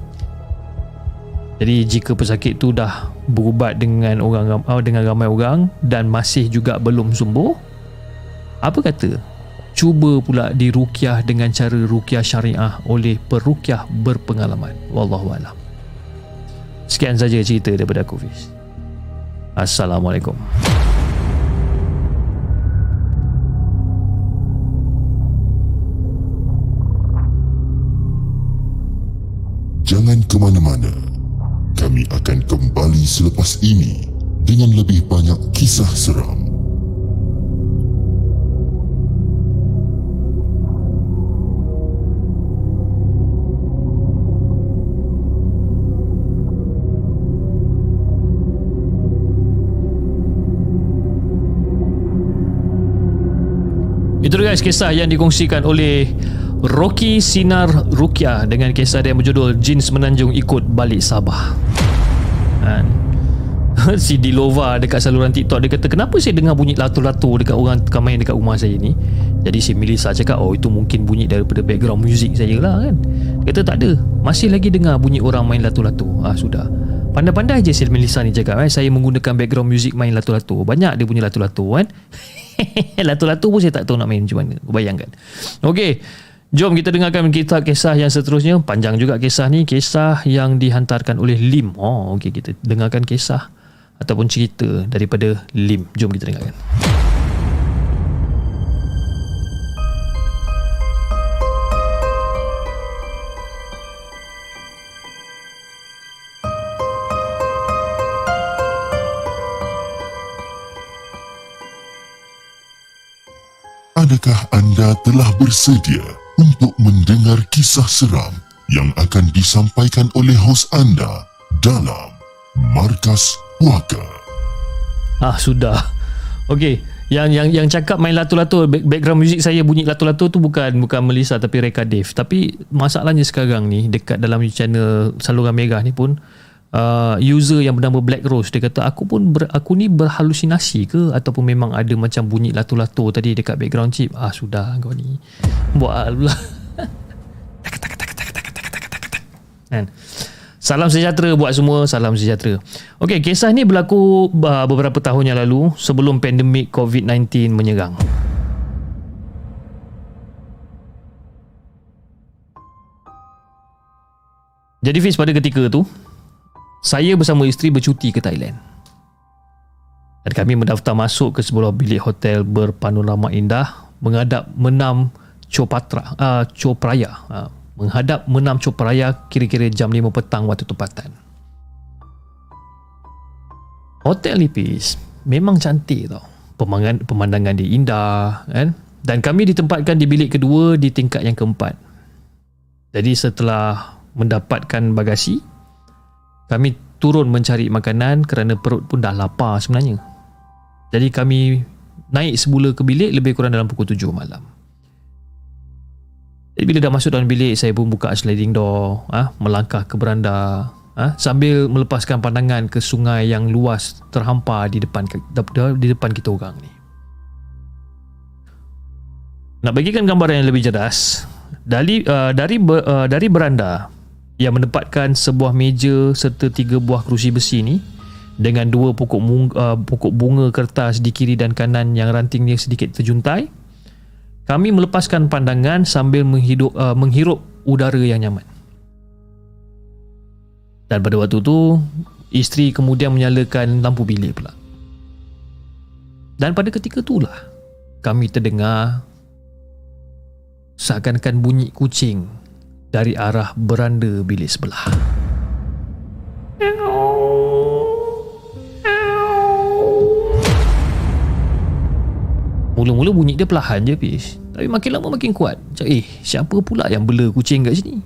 jadi jika pesakit tu dah berubat dengan orang uh, dengan ramai orang dan masih juga belum sembuh, apa kata cuba pula dirukyah dengan cara rukyah syariah oleh perukyah berpengalaman. Wallahu a'lam. Sekian saja cerita daripada aku Fiz. Assalamualaikum. Jangan ke mana-mana. Kami akan kembali selepas ini dengan lebih banyak kisah seram. Itu guys kisah yang dikongsikan oleh Rocky Sinar Rukia dengan kisah dia berjudul Jin Semenanjung ikut balik Sabah. Kan? si Dilova dekat saluran TikTok dia kata kenapa saya dengar bunyi latu-latu dekat orang tengah main dekat rumah saya ni? Jadi si Melissa cakap oh itu mungkin bunyi daripada background music saya lah kan? Dia kata tak ada. Masih lagi dengar bunyi orang main latu-latu. Ah sudah. Pandai-pandai je si Melissa ni cakap eh, saya menggunakan background music main latu-latu. Banyak dia bunyi latu-latu kan? Latu-latu pun saya tak tahu nak main macam mana. Bayangkan. Okey, Jom kita dengarkan kita kisah yang seterusnya. Panjang juga kisah ni. Kisah yang dihantarkan oleh Lim. Oh, okey kita dengarkan kisah ataupun cerita daripada Lim. Jom kita dengarkan. Adakah anda telah bersedia untuk mendengar kisah seram yang akan disampaikan oleh hos anda dalam Markas Puaka? Ah sudah. Okey, yang yang yang cakap main latu-latu back- background music saya bunyi latu-latu tu bukan bukan Melissa tapi Reka Dave. Tapi masalahnya sekarang ni dekat dalam channel saluran Mega ni pun uh, user yang bernama Black Rose dia kata aku pun ber, aku ni berhalusinasi ke ataupun memang ada macam bunyi latu-latu tadi dekat background chip. Ah sudah kau ni. Buat tak. Kan? Salam sejahtera buat semua, salam sejahtera. Okey, kisah ni berlaku uh, beberapa tahun yang lalu sebelum pandemik COVID-19 menyerang. Jadi Fiz pada ketika tu saya bersama isteri bercuti ke Thailand. Dan kami mendaftar masuk ke sebuah bilik hotel berpanorama indah menghadap menam Chopatra, uh, Chopraya. Uh, menghadap menam Chopraya kira-kira jam 5 petang waktu tempatan. Hotel Lipis memang cantik tau. Pemandangan, pemandangan dia indah kan. Dan kami ditempatkan di bilik kedua di tingkat yang keempat. Jadi setelah mendapatkan bagasi, kami turun mencari makanan kerana perut pun dah lapar sebenarnya. Jadi kami naik semula ke bilik lebih kurang dalam pukul 7 malam. Jadi bila dah masuk dalam bilik, saya pun buka sliding door, ah, melangkah ke beranda, ah, sambil melepaskan pandangan ke sungai yang luas terhampar di depan di depan kita orang ni. Nak bagikan gambaran yang lebih jelas, dari uh, dari uh, dari beranda yang menempatkan sebuah meja serta tiga buah kerusi besi ni dengan dua pokok bunga, uh, pokok bunga kertas di kiri dan kanan yang rantingnya sedikit terjuntai. Kami melepaskan pandangan sambil menghidup, uh, menghirup udara yang nyaman. Dan pada waktu tu isteri kemudian menyalakan lampu bilik pula. Dan pada ketika itulah kami terdengar seakan-akan bunyi kucing dari arah beranda bilik sebelah. Mula-mula bunyi dia perlahan je Fish Tapi makin lama makin kuat. Macam eh siapa pula yang bela kucing kat sini?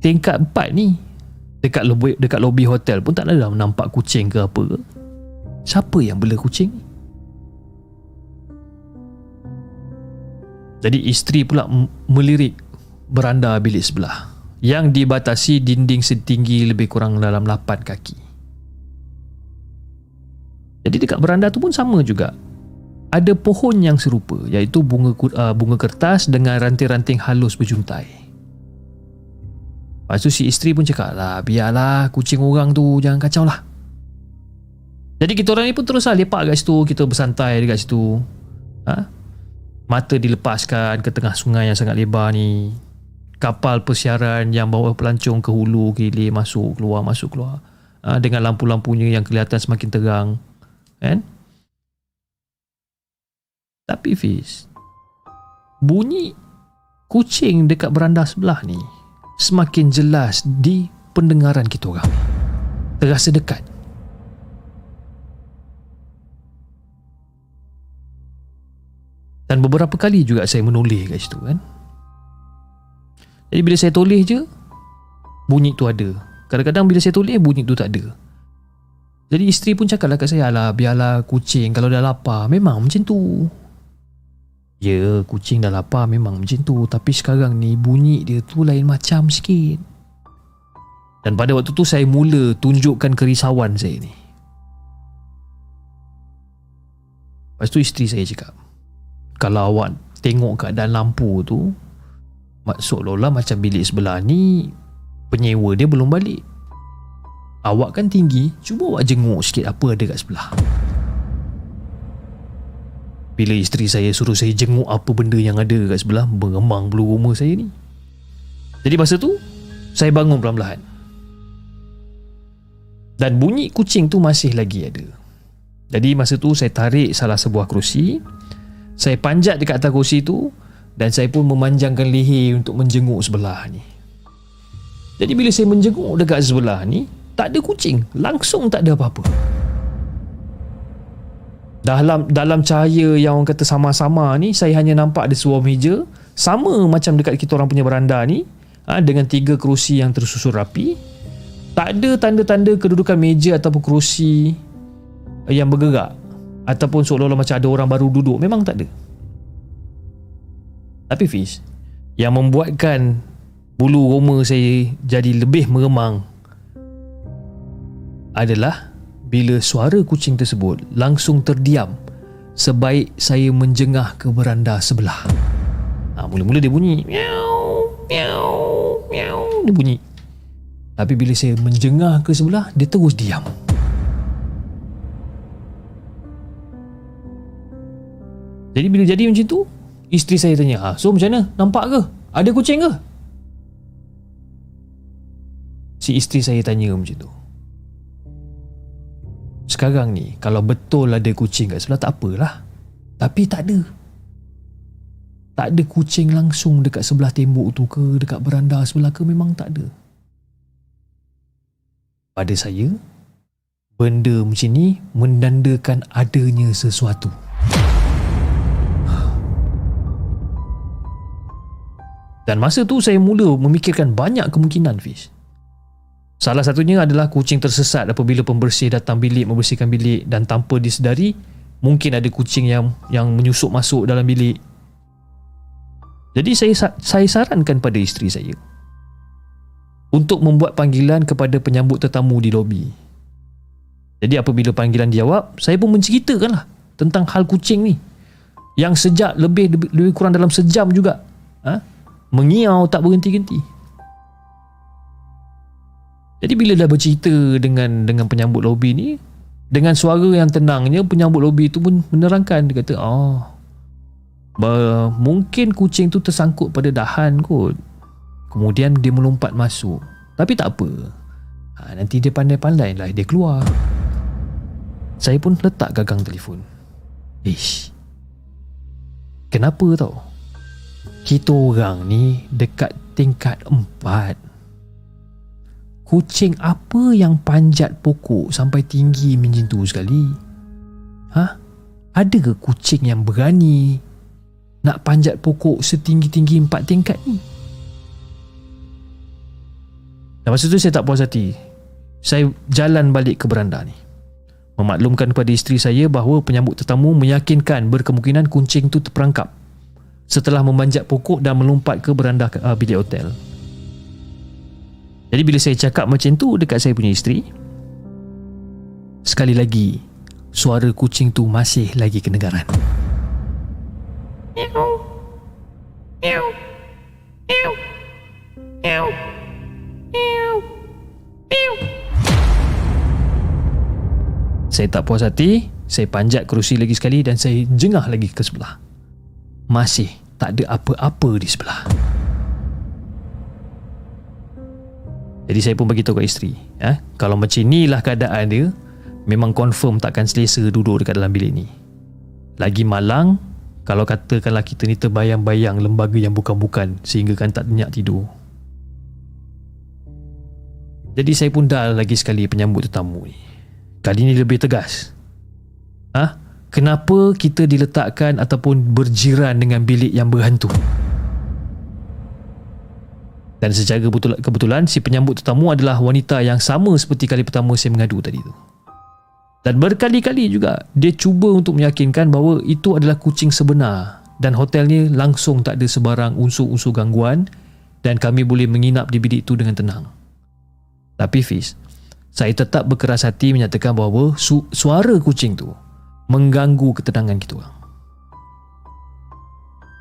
Tingkat empat ni Dekat lobby, dekat lobby hotel pun tak ada nampak kucing ke apa ke. Siapa yang bela kucing? Ni Jadi isteri pula melirik beranda bilik sebelah yang dibatasi dinding setinggi lebih kurang dalam 8 kaki. Jadi dekat beranda tu pun sama juga. Ada pohon yang serupa iaitu bunga uh, bunga kertas dengan ranting-ranting halus berjuntai. Lepas tu si isteri pun cakap lah biarlah kucing orang tu jangan kacau lah. Jadi kita orang ni pun terus lah lepak kat situ kita bersantai dekat situ. Ha? Mata dilepaskan ke tengah sungai yang sangat lebar ni kapal persiaran yang bawa pelancong ke hulu ke hilir masuk keluar masuk keluar. Ha, dengan lampu-lampunya yang kelihatan semakin terang kan? Tapi Fiz bunyi kucing dekat beranda sebelah ni semakin jelas di pendengaran kita orang. Terasa dekat. Dan beberapa kali juga saya menoleh kat situ kan jadi bila saya toleh je Bunyi tu ada. Kadang-kadang bila saya toleh Bunyi tu tak ada. Jadi isteri pun cakap lah kat saya Alah biarlah kucing Kalau dah lapar. Memang macam tu. Ya kucing dah lapar Memang macam tu. Tapi sekarang ni Bunyi dia tu lain macam sikit. Dan pada waktu tu Saya mula tunjukkan kerisauan saya ni. Lepas tu isteri saya cakap Kalau awak tengok keadaan lampu tu seolah-olah macam bilik sebelah ni penyewa dia belum balik. Awak kan tinggi cuba awak jenguk sikit apa ada kat sebelah. Bila isteri saya suruh saya jenguk apa benda yang ada kat sebelah mengemang bulu rumah saya ni. Jadi masa tu saya bangun perlahan-lahan. Dan bunyi kucing tu masih lagi ada. Jadi masa tu saya tarik salah sebuah kerusi saya panjat dekat atas kerusi tu dan saya pun memanjangkan leher untuk menjenguk sebelah ni. Jadi bila saya menjenguk dekat sebelah ni, tak ada kucing, langsung tak ada apa-apa. Dalam dalam cahaya yang orang kata sama-sama ni, saya hanya nampak ada sebuah meja sama macam dekat kita orang punya beranda ni, ha, dengan tiga kerusi yang tersusun rapi. Tak ada tanda-tanda kedudukan meja ataupun kerusi yang bergerak ataupun seolah-olah macam ada orang baru duduk, memang tak ada. Tapi Fiz Yang membuatkan Bulu roma saya Jadi lebih meremang Adalah Bila suara kucing tersebut Langsung terdiam Sebaik saya menjengah ke beranda sebelah. Ha, Mula-mula dia bunyi Miau Miau Miau Dia bunyi. Tapi bila saya menjengah ke sebelah Dia terus diam. Jadi bila jadi macam tu Isteri saya tanya, ha, so macam mana? Nampak ke? Ada kucing ke? Si isteri saya tanya macam tu. Sekarang ni, kalau betul ada kucing kat sebelah, tak apalah. Tapi tak ada. Tak ada kucing langsung dekat sebelah tembok tu ke, dekat beranda sebelah ke, memang tak ada. Pada saya, benda macam ni mendandakan adanya sesuatu. Dan masa tu saya mula memikirkan banyak kemungkinan Fish. Salah satunya adalah kucing tersesat apabila pembersih datang bilik membersihkan bilik dan tanpa disedari mungkin ada kucing yang yang menyusup masuk dalam bilik. Jadi saya saya sarankan pada isteri saya untuk membuat panggilan kepada penyambut tetamu di lobi. Jadi apabila panggilan dijawab, saya pun menceritakanlah tentang hal kucing ni yang sejak lebih lebih kurang dalam sejam juga. Ha? Mengiau tak berhenti-henti. Jadi bila dah bercerita dengan dengan penyambut lobi ni, dengan suara yang tenangnya penyambut lobi tu pun menerangkan dia kata, "Oh, mungkin kucing tu tersangkut pada dahan kot. Kemudian dia melompat masuk. Tapi tak apa. Ha, nanti dia pandai-pandai lah dia keluar." Saya pun letak gagang telefon. Ish. Kenapa tau? Kita orang ni dekat tingkat empat. Kucing apa yang panjat pokok sampai tinggi macam tu sekali? Ha? Ada ke kucing yang berani nak panjat pokok setinggi-tinggi empat tingkat ni? Dan masa tu saya tak puas hati. Saya jalan balik ke beranda ni. Memaklumkan kepada isteri saya bahawa penyambut tetamu meyakinkan berkemungkinan kucing tu terperangkap setelah memanjat pokok dan melompat ke beranda uh, bilik hotel. Jadi bila saya cakap macam tu dekat saya punya isteri Sekali lagi Suara kucing tu masih lagi kedengaran. Saya tak puas hati Saya panjat kerusi lagi sekali Dan saya jengah lagi ke sebelah Masih tak ada apa-apa di sebelah. Jadi saya pun bagi tahu kat isteri eh, Kalau macam inilah keadaan dia Memang confirm takkan selesa duduk dekat dalam bilik ni. Lagi malang Kalau katakanlah kita ni terbayang-bayang lembaga yang bukan-bukan Sehingga kan tak nyenyak tidur. Jadi saya pun dah lagi sekali penyambut tetamu ni. Kali ni lebih tegas. Ah, Kenapa kita diletakkan ataupun berjiran dengan bilik yang berhantu? Dan secara kebetulan si penyambut tetamu adalah wanita yang sama seperti kali pertama saya mengadu tadi tu. Dan berkali-kali juga dia cuba untuk meyakinkan bahawa itu adalah kucing sebenar dan hotel ni langsung tak ada sebarang unsur-unsur gangguan dan kami boleh menginap di bilik itu dengan tenang. Tapi Fiz, saya tetap berkeras hati menyatakan bahawa su- suara kucing tu mengganggu ketenangan kita orang.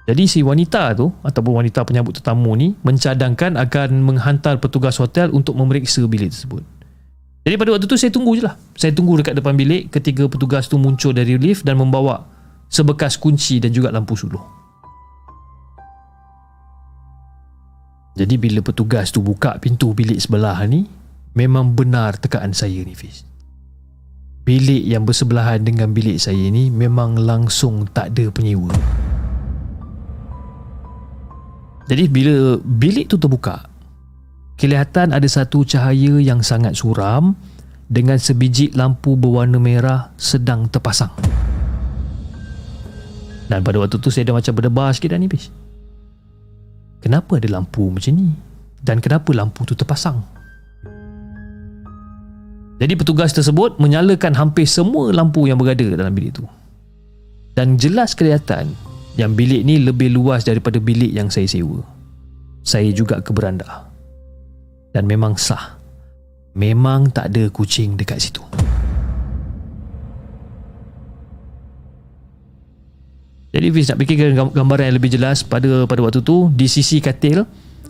Jadi si wanita tu ataupun wanita penyambut tetamu ni mencadangkan akan menghantar petugas hotel untuk memeriksa bilik tersebut. Jadi pada waktu tu saya tunggu je lah. Saya tunggu dekat depan bilik ketika petugas tu muncul dari lift dan membawa sebekas kunci dan juga lampu suluh. Jadi bila petugas tu buka pintu bilik sebelah ni, memang benar tekaan saya ni Fiz. Bilik yang bersebelahan dengan bilik saya ni memang langsung tak ada penyewa. Jadi bila bilik tu terbuka, kelihatan ada satu cahaya yang sangat suram dengan sebiji lampu berwarna merah sedang terpasang. Dan pada waktu tu saya dah macam berdebar sikit dah ni bis. Kenapa ada lampu macam ni? Dan kenapa lampu tu terpasang? Jadi petugas tersebut menyalakan hampir semua lampu yang berada dalam bilik tu. Dan jelas kelihatan yang bilik ni lebih luas daripada bilik yang saya sewa. Saya juga ke beranda. Dan memang sah. Memang tak ada kucing dekat situ. Jadi Fiz nak fikirkan gambaran yang lebih jelas pada pada waktu tu di sisi katil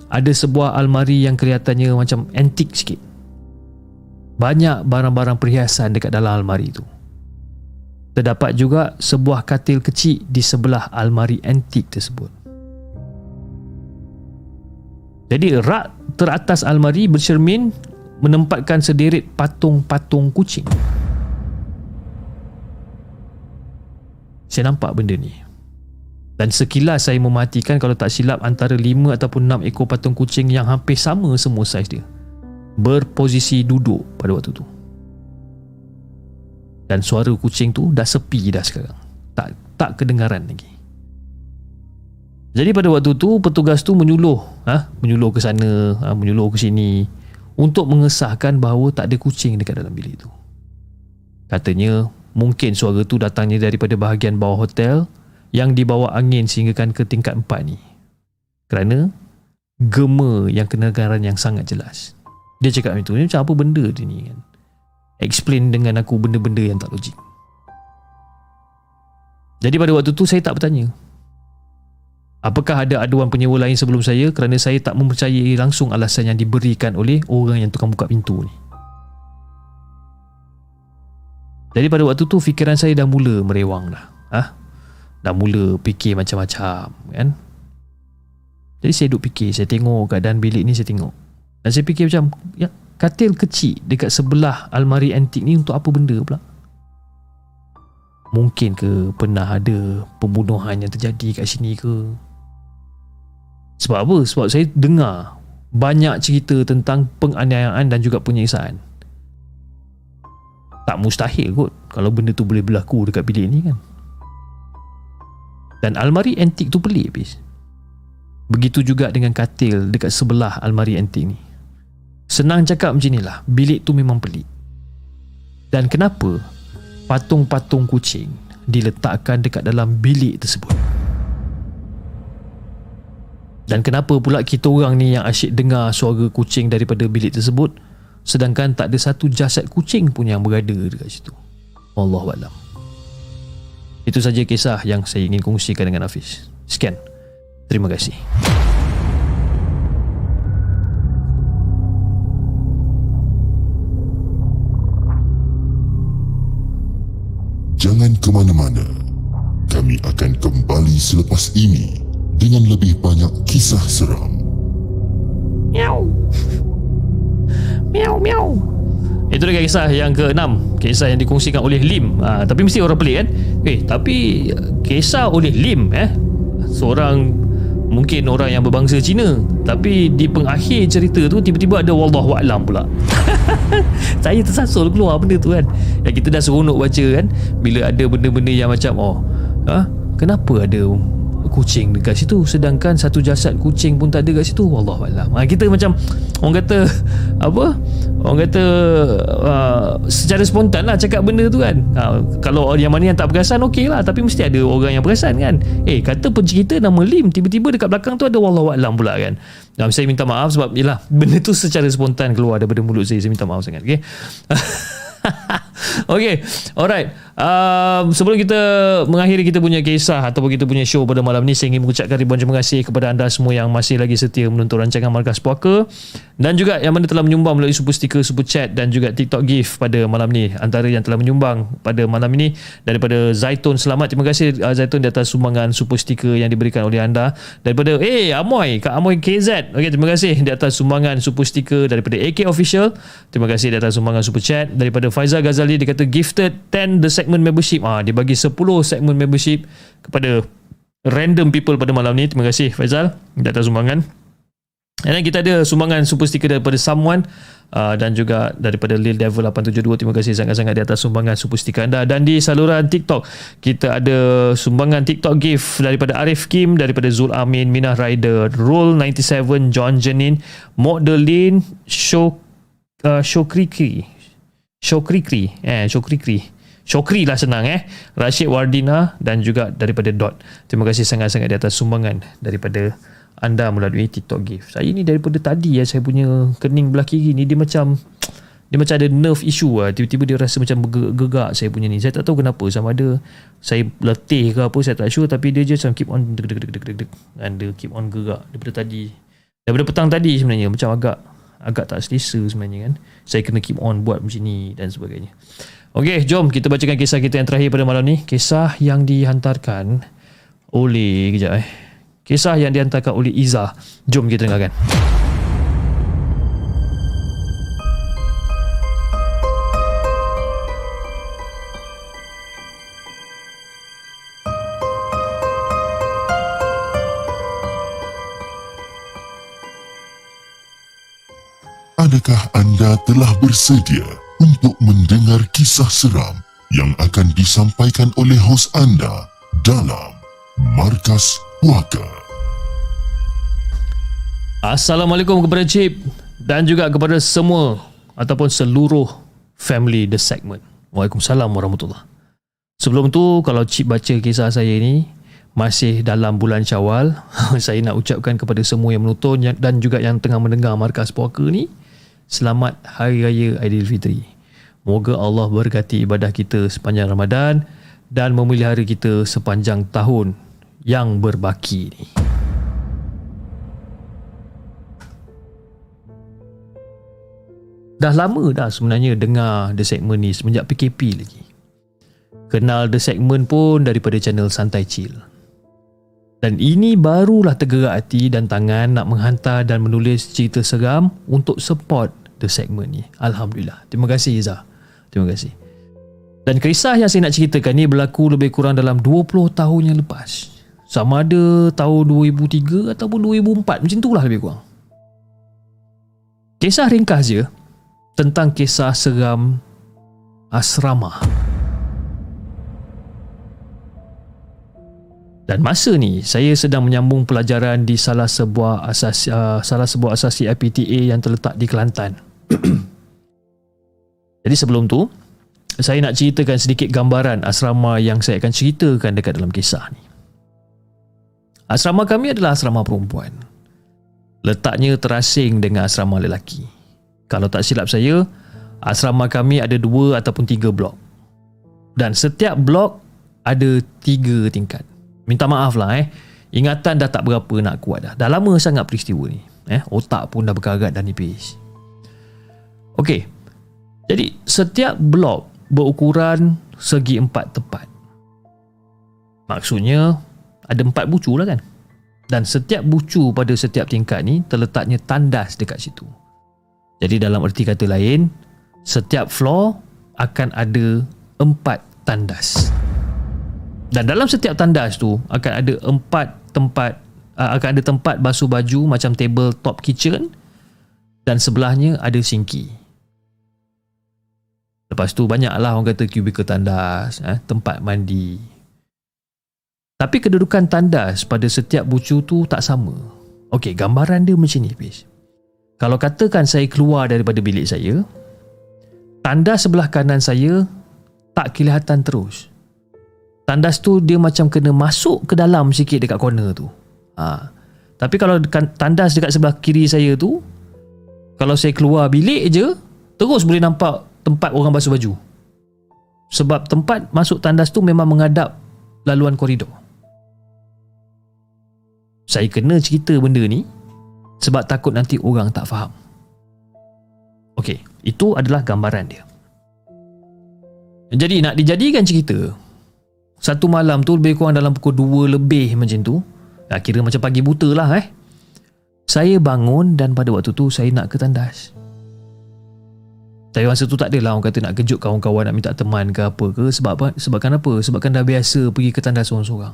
ada sebuah almari yang kelihatannya macam antik sikit. Banyak barang-barang perhiasan dekat dalam almari itu. Terdapat juga sebuah katil kecil di sebelah almari antik tersebut. Jadi rak teratas almari bercermin menempatkan sederet patung-patung kucing. Saya nampak benda ni. Dan sekilas saya mematikan kalau tak silap antara 5 ataupun 6 ekor patung kucing yang hampir sama semua saiz dia. Berposisi duduk pada waktu tu. Dan suara kucing tu dah sepi dah sekarang. Tak tak kedengaran lagi. Jadi pada waktu tu petugas tu menyuluh ha? menyuluh ke sana ha? menyuluh ke sini untuk mengesahkan bahawa tak ada kucing dekat dalam bilik tu. Katanya mungkin suara tu datangnya daripada bahagian bawah hotel yang dibawa angin sehinggakan ke tingkat 4 ni. Kerana gema yang kedengaran yang sangat jelas dia cakap macam tu ni macam apa benda dia ni kan explain dengan aku benda-benda yang tak logik. Jadi pada waktu tu saya tak bertanya. Apakah ada aduan penyewa lain sebelum saya kerana saya tak mempercayai langsung alasan yang diberikan oleh orang yang tukang buka pintu ni. Jadi pada waktu tu fikiran saya dah mula merewang dah. Ha? Dah mula fikir macam-macam kan. Jadi saya duduk fikir, saya tengok keadaan bilik ni saya tengok. Dan saya fikir macam, ya katil kecil dekat sebelah almari antik ni untuk apa benda pula? Mungkin ke pernah ada pembunuhan yang terjadi kat sini ke? Sebab apa? Sebab saya dengar banyak cerita tentang penganiayaan dan juga penyiksaan. Tak mustahil kot kalau benda tu boleh berlaku dekat bilik ni kan. Dan almari antik tu pelik habis. Begitu juga dengan katil dekat sebelah almari antik ni. Senang cakap macam inilah Bilik tu memang pelik Dan kenapa Patung-patung kucing Diletakkan dekat dalam bilik tersebut Dan kenapa pula kita orang ni yang asyik dengar suara kucing daripada bilik tersebut sedangkan tak ada satu jasad kucing pun yang berada dekat situ. Wallahualam. Itu saja kisah yang saya ingin kongsikan dengan Hafiz. Sekian. Terima kasih. Jangan ke mana-mana. Kami akan kembali selepas ini dengan lebih banyak kisah seram. Miau. Miau miau. Itu dia kisah yang ke-6 Kisah yang dikongsikan oleh Lim ha, Tapi mesti orang pelik kan Eh tapi Kisah oleh Lim eh Seorang Mungkin orang yang berbangsa Cina Tapi di pengakhir cerita tu Tiba-tiba ada Wallahualam pula Saya tersasul keluar benda tu kan Yang kita dah seronok baca kan Bila ada benda-benda yang macam Oh ha? Kenapa ada kucing dekat situ sedangkan satu jasad kucing pun tak ada dekat situ. Wallahualam ha, kita macam orang kata apa? Orang kata uh, secara spontan lah cakap benda tu kan. Ha, kalau yang mana yang tak perasan okey lah. Tapi mesti ada orang yang perasan kan. Eh kata pencerita nama Lim tiba-tiba dekat belakang tu ada wallahualam pula kan. Dan saya minta maaf sebab yelah benda tu secara spontan keluar daripada mulut saya. Saya minta maaf sangat okay okay Alright um, Sebelum kita Mengakhiri kita punya kisah Ataupun kita punya show Pada malam ni Saya ingin mengucapkan Ribuan terima kasih Kepada anda semua Yang masih lagi setia Menonton rancangan Markas Puaka Dan juga yang mana telah menyumbang Melalui super sticker Super chat Dan juga TikTok gift Pada malam ni. Antara yang telah menyumbang Pada malam ini Daripada Zaitun Selamat. Terima kasih uh, Zaitun Di atas sumbangan Super sticker Yang diberikan oleh anda. Daripada Eh Amoy Kak Amoy KZ Okay terima kasih Di atas sumbangan Super sticker Daripada AK Official. Terima kasih di atas sumbangan Super chat. Daripada Faizal Ghazali Dia kata gifted 10 the segment membership. Ah dia bagi 10 segment membership kepada random people pada malam ni. Terima kasih Faizal di atas sumbangan. Dan kita ada sumbangan super sticker daripada someone uh, dan juga daripada Lil Devil 872 terima kasih sangat-sangat di atas sumbangan super sticker anda. Dan di saluran TikTok kita ada sumbangan TikTok gift daripada Arif Kim daripada Zul Amin Minah Rider Roll 97 John Janin Modelin Show uh, Shokriki Shokrikri eh Shokrikri Shokri lah senang eh. Rashid Wardina dan juga daripada Dot. Terima kasih sangat-sangat di atas sumbangan daripada anda melalui TikTok gift. Saya ni daripada tadi ya saya punya kening belah kiri ni dia macam dia macam ada nerve issue lah tiba-tiba dia rasa macam gegak saya punya ni. Saya tak tahu kenapa sama ada saya letih ke apa saya tak sure tapi dia je macam keep on deg deg deg deg deg dan dia keep on gegak daripada tadi. Daripada petang tadi sebenarnya macam agak agak tak selesa sebenarnya kan. Saya kena keep on buat macam ni dan sebagainya Okey, jom kita bacakan kisah kita yang terakhir pada malam ni. Kisah yang dihantarkan oleh kejap eh. Kisah yang dihantarkan oleh Iza. Jom kita dengarkan. Adakah anda telah bersedia untuk mendengar kisah seram yang akan disampaikan oleh hos anda dalam Markas Puaka. Assalamualaikum kepada Cip dan juga kepada semua ataupun seluruh family The Segment. Waalaikumsalam warahmatullahi Sebelum tu kalau Cip baca kisah saya ini masih dalam bulan Syawal, saya nak ucapkan kepada semua yang menonton dan juga yang tengah mendengar Markas Puaka ni Selamat Hari Raya Aidilfitri. Moga Allah berkati ibadah kita sepanjang Ramadan dan memelihara kita sepanjang tahun yang berbaki ni. Dah lama dah sebenarnya dengar The Segment ni semenjak PKP lagi. Kenal The Segment pun daripada channel Santai Chill. Dan ini barulah tergerak hati dan tangan nak menghantar dan menulis cerita seram untuk support the segment ni. Alhamdulillah. Terima kasih Iza. Terima kasih. Dan kisah yang saya nak ceritakan ni berlaku lebih kurang dalam 20 tahun yang lepas. Sama ada tahun 2003 ataupun 2004. Macam itulah lebih kurang. Kisah ringkas je tentang kisah seram asrama. Dan masa ni saya sedang menyambung pelajaran di salah sebuah asas uh, salah sebuah asasi IPTA yang terletak di Kelantan. Jadi sebelum tu saya nak ceritakan sedikit gambaran asrama yang saya akan ceritakan dekat dalam kisah ni. Asrama kami adalah asrama perempuan. letaknya terasing dengan asrama lelaki. Kalau tak silap saya, asrama kami ada dua ataupun tiga blok. Dan setiap blok ada tiga tingkat. Minta maaf lah eh. Ingatan dah tak berapa nak kuat dah. Dah lama sangat peristiwa ni. Eh, otak pun dah berkarat dan nipis. Okey. Jadi setiap blok berukuran segi empat tepat. Maksudnya ada empat bucu lah kan. Dan setiap bucu pada setiap tingkat ni terletaknya tandas dekat situ. Jadi dalam erti kata lain, setiap floor akan ada empat tandas. Dan dalam setiap tandas tu akan ada empat tempat akan ada tempat basuh baju macam table top kitchen dan sebelahnya ada sinki. Lepas tu banyaklah orang kata kubikel tandas, eh, tempat mandi. Tapi kedudukan tandas pada setiap bucu tu tak sama. Okey, gambaran dia macam ni, Fiz. Kalau katakan saya keluar daripada bilik saya, tandas sebelah kanan saya tak kelihatan terus. Tandas tu dia macam kena masuk ke dalam sikit dekat corner tu. Ha. Tapi kalau tandas dekat sebelah kiri saya tu, kalau saya keluar bilik je, terus boleh nampak tempat orang basuh baju. Sebab tempat masuk tandas tu memang menghadap laluan koridor. Saya kena cerita benda ni sebab takut nanti orang tak faham. Okey, itu adalah gambaran dia. Jadi nak dijadikan cerita, satu malam tu lebih kurang dalam pukul 2 lebih macam tu, kira macam pagi buta lah eh. Saya bangun dan pada waktu tu saya nak ke tandas. Tapi masa tu tak adalah orang kata nak kejut kawan-kawan nak minta teman ke apa ke sebab apa? Sebabkan apa? Sebabkan dah biasa pergi ke tandas seorang-seorang.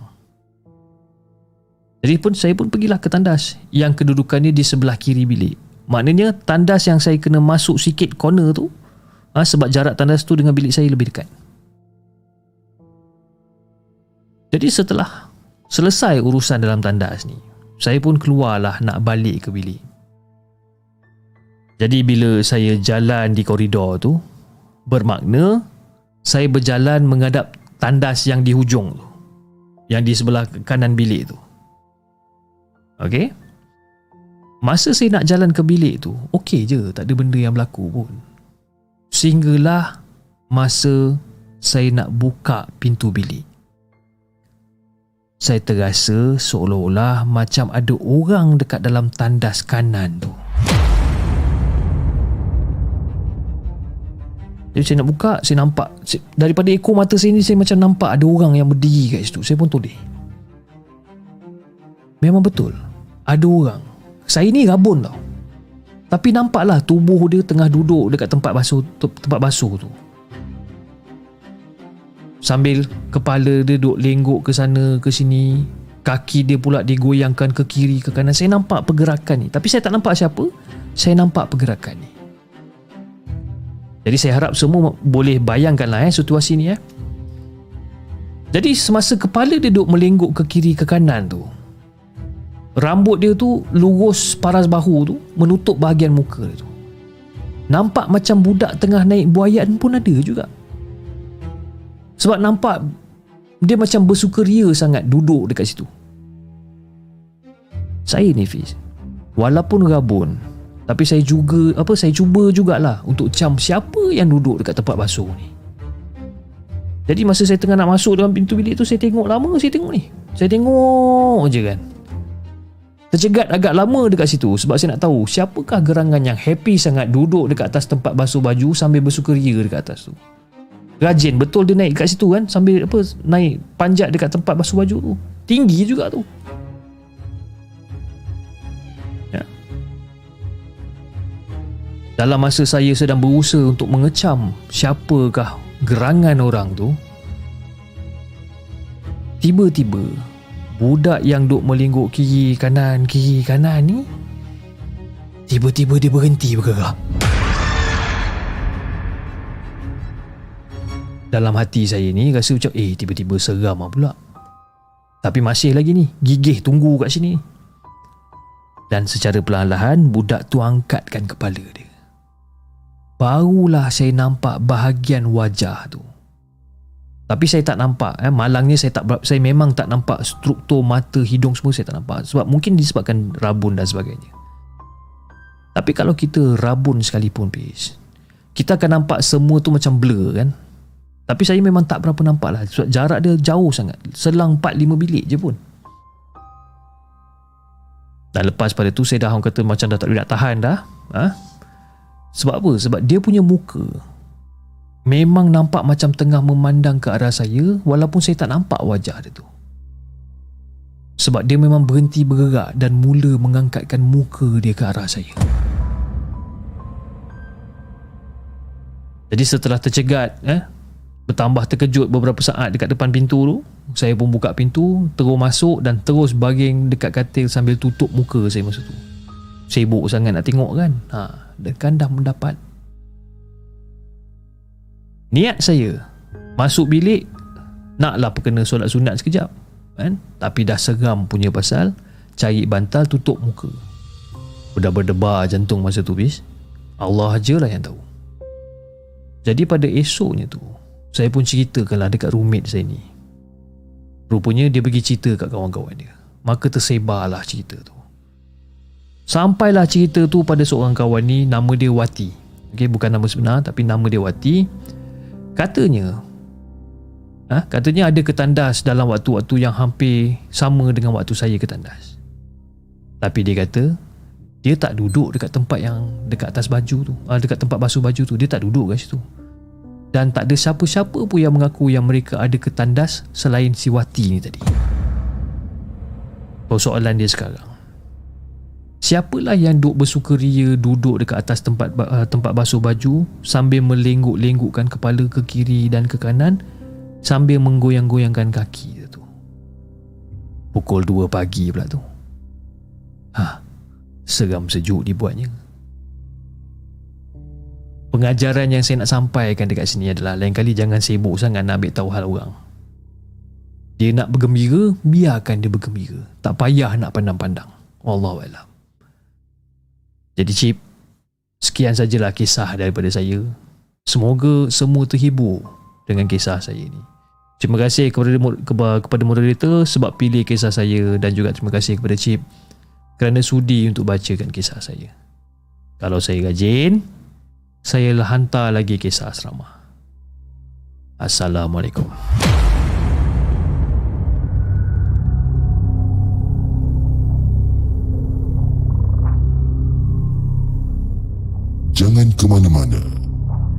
Jadi pun saya pun pergilah ke tandas yang kedudukannya di sebelah kiri bilik. Maknanya tandas yang saya kena masuk sikit corner tu ha, sebab jarak tandas tu dengan bilik saya lebih dekat. Jadi setelah selesai urusan dalam tandas ni, saya pun keluarlah nak balik ke bilik. Jadi bila saya jalan di koridor tu bermakna saya berjalan menghadap tandas yang di hujung tu. Yang di sebelah kanan bilik tu. Okey? Masa saya nak jalan ke bilik tu, okey je, tak ada benda yang berlaku pun. Sehinggalah masa saya nak buka pintu bilik. Saya terasa seolah-olah macam ada orang dekat dalam tandas kanan tu. Jadi saya nak buka, saya nampak daripada ekor mata saya ni saya macam nampak ada orang yang berdiri kat situ. Saya pun toleh. Memang betul. Ada orang. Saya ni rabun tau. Tapi nampaklah tubuh dia tengah duduk dekat tempat basuh tempat basuh tu. Sambil kepala dia duduk lenggok ke sana ke sini, kaki dia pula digoyangkan ke kiri ke kanan. Saya nampak pergerakan ni. Tapi saya tak nampak siapa. Saya nampak pergerakan ni. Jadi saya harap semua boleh bayangkanlah eh situasi ni eh. Jadi semasa kepala dia duduk melengguk ke kiri ke kanan tu. Rambut dia tu lurus paras bahu tu menutup bahagian muka dia tu. Nampak macam budak tengah naik buayan pun ada juga. Sebab nampak dia macam bersukaria sangat duduk dekat situ. Saya ni Fiz. Walaupun rabun, tapi saya juga apa saya cuba jugalah untuk cam siapa yang duduk dekat tempat basuh ni. Jadi masa saya tengah nak masuk dalam pintu bilik tu saya tengok lama saya tengok ni. Saya tengok je kan. Tercegat agak lama dekat situ sebab saya nak tahu siapakah gerangan yang happy sangat duduk dekat atas tempat basuh baju sambil bersukaria dekat atas tu. Rajin betul dia naik dekat situ kan sambil apa naik panjat dekat tempat basuh baju tu. Tinggi juga tu. Dalam masa saya sedang berusaha untuk mengecam siapakah gerangan orang tu, tiba-tiba budak yang duk melingguk kiri kanan kiri kanan ni tiba-tiba dia berhenti bergerak. Dalam hati saya ni rasa macam eh tiba-tiba seram lah pula. Tapi masih lagi ni, gigih tunggu kat sini. Dan secara perlahan-lahan budak tu angkatkan kepala dia barulah saya nampak bahagian wajah tu. Tapi saya tak nampak eh malangnya saya tak saya memang tak nampak struktur mata hidung semua saya tak nampak sebab mungkin disebabkan rabun dan sebagainya. Tapi kalau kita rabun sekalipun Pis Kita akan nampak semua tu macam blur kan Tapi saya memang tak berapa nampak lah Sebab jarak dia jauh sangat Selang 4-5 bilik je pun Dan lepas pada tu Saya dah orang kata macam dah tak boleh nak tahan dah ha? Sebab apa? Sebab dia punya muka Memang nampak macam tengah memandang ke arah saya Walaupun saya tak nampak wajah dia tu sebab dia memang berhenti bergerak dan mula mengangkatkan muka dia ke arah saya. Jadi setelah tercegat, eh, bertambah terkejut beberapa saat dekat depan pintu tu, saya pun buka pintu, terus masuk dan terus baging dekat katil sambil tutup muka saya masa tu. Sibuk sangat nak tengok kan. Ha, dan kan dah mendapat. Niat saya masuk bilik naklah perkena solat sunat sekejap kan? Tapi dah seram punya pasal Cari bantal tutup muka. Dah berdebar jantung masa tu bis. Allah je lah yang tahu. Jadi pada esoknya tu Saya pun ceritakanlah dekat roommate saya ni. Rupanya dia pergi cerita kat kawan-kawan dia. Maka tersebarlah cerita tu Sampailah cerita tu pada seorang kawan ni Nama dia Wati okay, Bukan nama sebenar tapi nama dia Wati Katanya Ha? Katanya ada ketandas dalam waktu-waktu yang hampir sama dengan waktu saya ketandas. Tapi dia kata dia tak duduk dekat tempat yang dekat atas baju tu, ha, dekat tempat basuh baju tu, dia tak duduk kat situ. Dan tak ada siapa-siapa pun yang mengaku yang mereka ada ketandas selain si Wati ni tadi. Persoalan dia sekarang. Siapalah yang duduk bersukaria duduk dekat atas tempat uh, tempat basuh baju sambil melengguk-lenggukkan kepala ke kiri dan ke kanan sambil menggoyang-goyangkan kaki tu. Pukul 2 pagi pula tu. Ha, seram sejuk dibuatnya. Pengajaran yang saya nak sampaikan dekat sini adalah lain kali jangan sibuk sangat nak ambil tahu hal orang. Dia nak bergembira, biarkan dia bergembira. Tak payah nak pandang-pandang. Wallahualam. Jadi Cip, sekian sajalah kisah daripada saya. Semoga semua terhibur dengan kisah saya ini. Terima kasih kepada kepada moderator sebab pilih kisah saya dan juga terima kasih kepada Chip kerana sudi untuk bacakan kisah saya. Kalau saya rajin, saya hantar lagi kisah asrama. Assalamualaikum. Jangan ke mana-mana.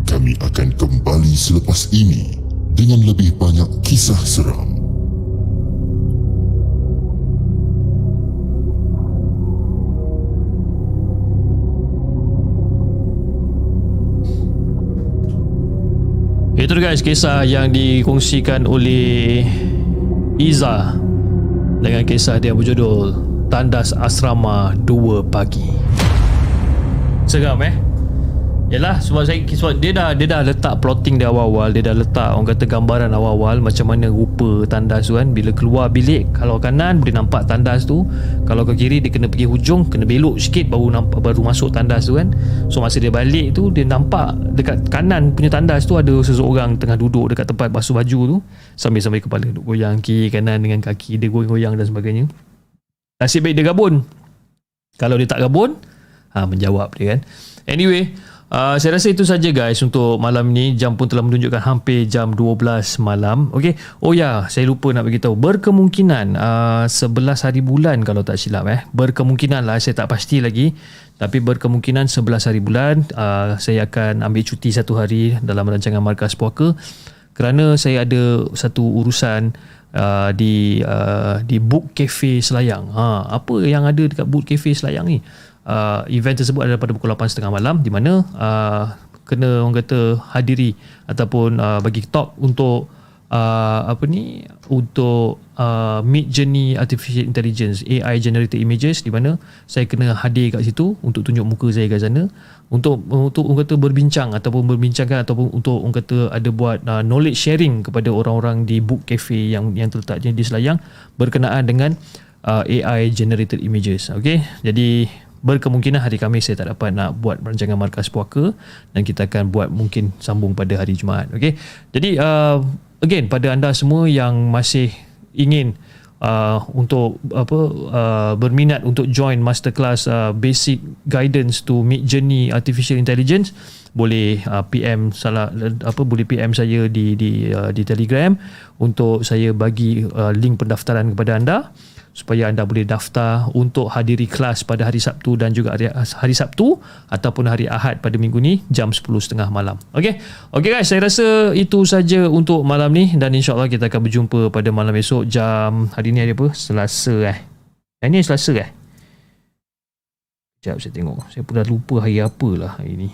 Kami akan kembali selepas ini dengan lebih banyak kisah seram. Itu guys kisah yang dikongsikan oleh Iza dengan kisah dia berjudul Tandas Asrama 2 Pagi. Seram eh? Yalah sebab saya sebab dia dah dia dah letak plotting dia awal-awal dia dah letak orang kata gambaran awal-awal macam mana rupa tandas tu kan. Bila keluar bilik kalau kanan boleh nampak tandas tu. Kalau ke kiri dia kena pergi hujung kena belok sikit baru nampak baru masuk tandas tu kan. So masa dia balik tu dia nampak dekat kanan punya tandas tu ada seseorang tengah duduk dekat tempat basuh baju tu. Sambil-sambil kepala duk goyang kiri kanan dengan kaki dia goyang-goyang dan sebagainya. Nasib baik dia gabun kalau dia tak gabun ha, menjawab dia kan. Anyway Uh, saya rasa itu saja guys untuk malam ni. Jam pun telah menunjukkan hampir jam 12 malam. Okey. Oh ya saya lupa nak beritahu. Berkemungkinan uh, 11 hari bulan kalau tak silap eh. Berkemungkinan lah saya tak pasti lagi. Tapi berkemungkinan 11 hari bulan uh, saya akan ambil cuti satu hari dalam rancangan Markas Puaka. Kerana saya ada satu urusan uh, di uh, di Book Cafe Selayang. Ha apa yang ada dekat Book Cafe Selayang ni uh, event tersebut adalah pada pukul 8.30 malam di mana uh, kena orang kata hadiri ataupun uh, bagi talk untuk uh, apa ni untuk uh, mid journey artificial intelligence AI generated images di mana saya kena hadir kat situ untuk tunjuk muka saya kat sana. Untuk untuk orang kata berbincang ataupun berbincangkan ataupun untuk orang kata ada buat uh, knowledge sharing kepada orang-orang di book cafe yang yang terletak di Selayang berkenaan dengan uh, AI generated images. Okey jadi berkemungkinan hari Khamis saya tak dapat nak buat rancangan markas puaka dan kita akan buat mungkin sambung pada hari Jumaat. Okey? Jadi uh, again pada anda semua yang masih ingin uh, untuk apa uh, berminat untuk join masterclass uh, basic guidance to mid journey artificial intelligence boleh uh, PM salah apa boleh PM saya di di uh, di Telegram. Untuk saya bagi uh, link pendaftaran kepada anda supaya anda boleh daftar untuk hadiri kelas pada hari Sabtu dan juga hari, hari Sabtu ataupun hari Ahad pada minggu ni jam 10.30 malam. Okey. Okey guys, saya rasa itu saja untuk malam ni dan insya-Allah kita akan berjumpa pada malam esok jam hari ni hari apa? Selasa eh. Hari ni Selasa eh. Sekejap saya tengok. Saya pun dah lupa hari apa lah hari ni.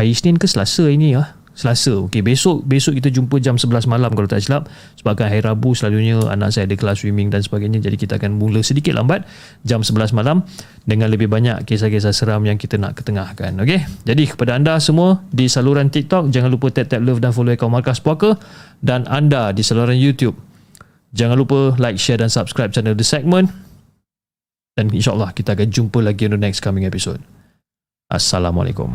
Hari Isnin ke Selasa hari ni ah? Selasa. Okey, besok besok kita jumpa jam 11 malam kalau tak silap. Sebabkan hari Rabu selalunya anak saya ada kelas swimming dan sebagainya. Jadi kita akan mula sedikit lambat jam 11 malam dengan lebih banyak kisah-kisah seram yang kita nak ketengahkan. Okey. Jadi kepada anda semua di saluran TikTok jangan lupa tap tap love dan follow akaun Markas Puaka dan anda di saluran YouTube jangan lupa like, share dan subscribe channel The Segment. Dan insyaAllah kita akan jumpa lagi on the next coming episode. Assalamualaikum.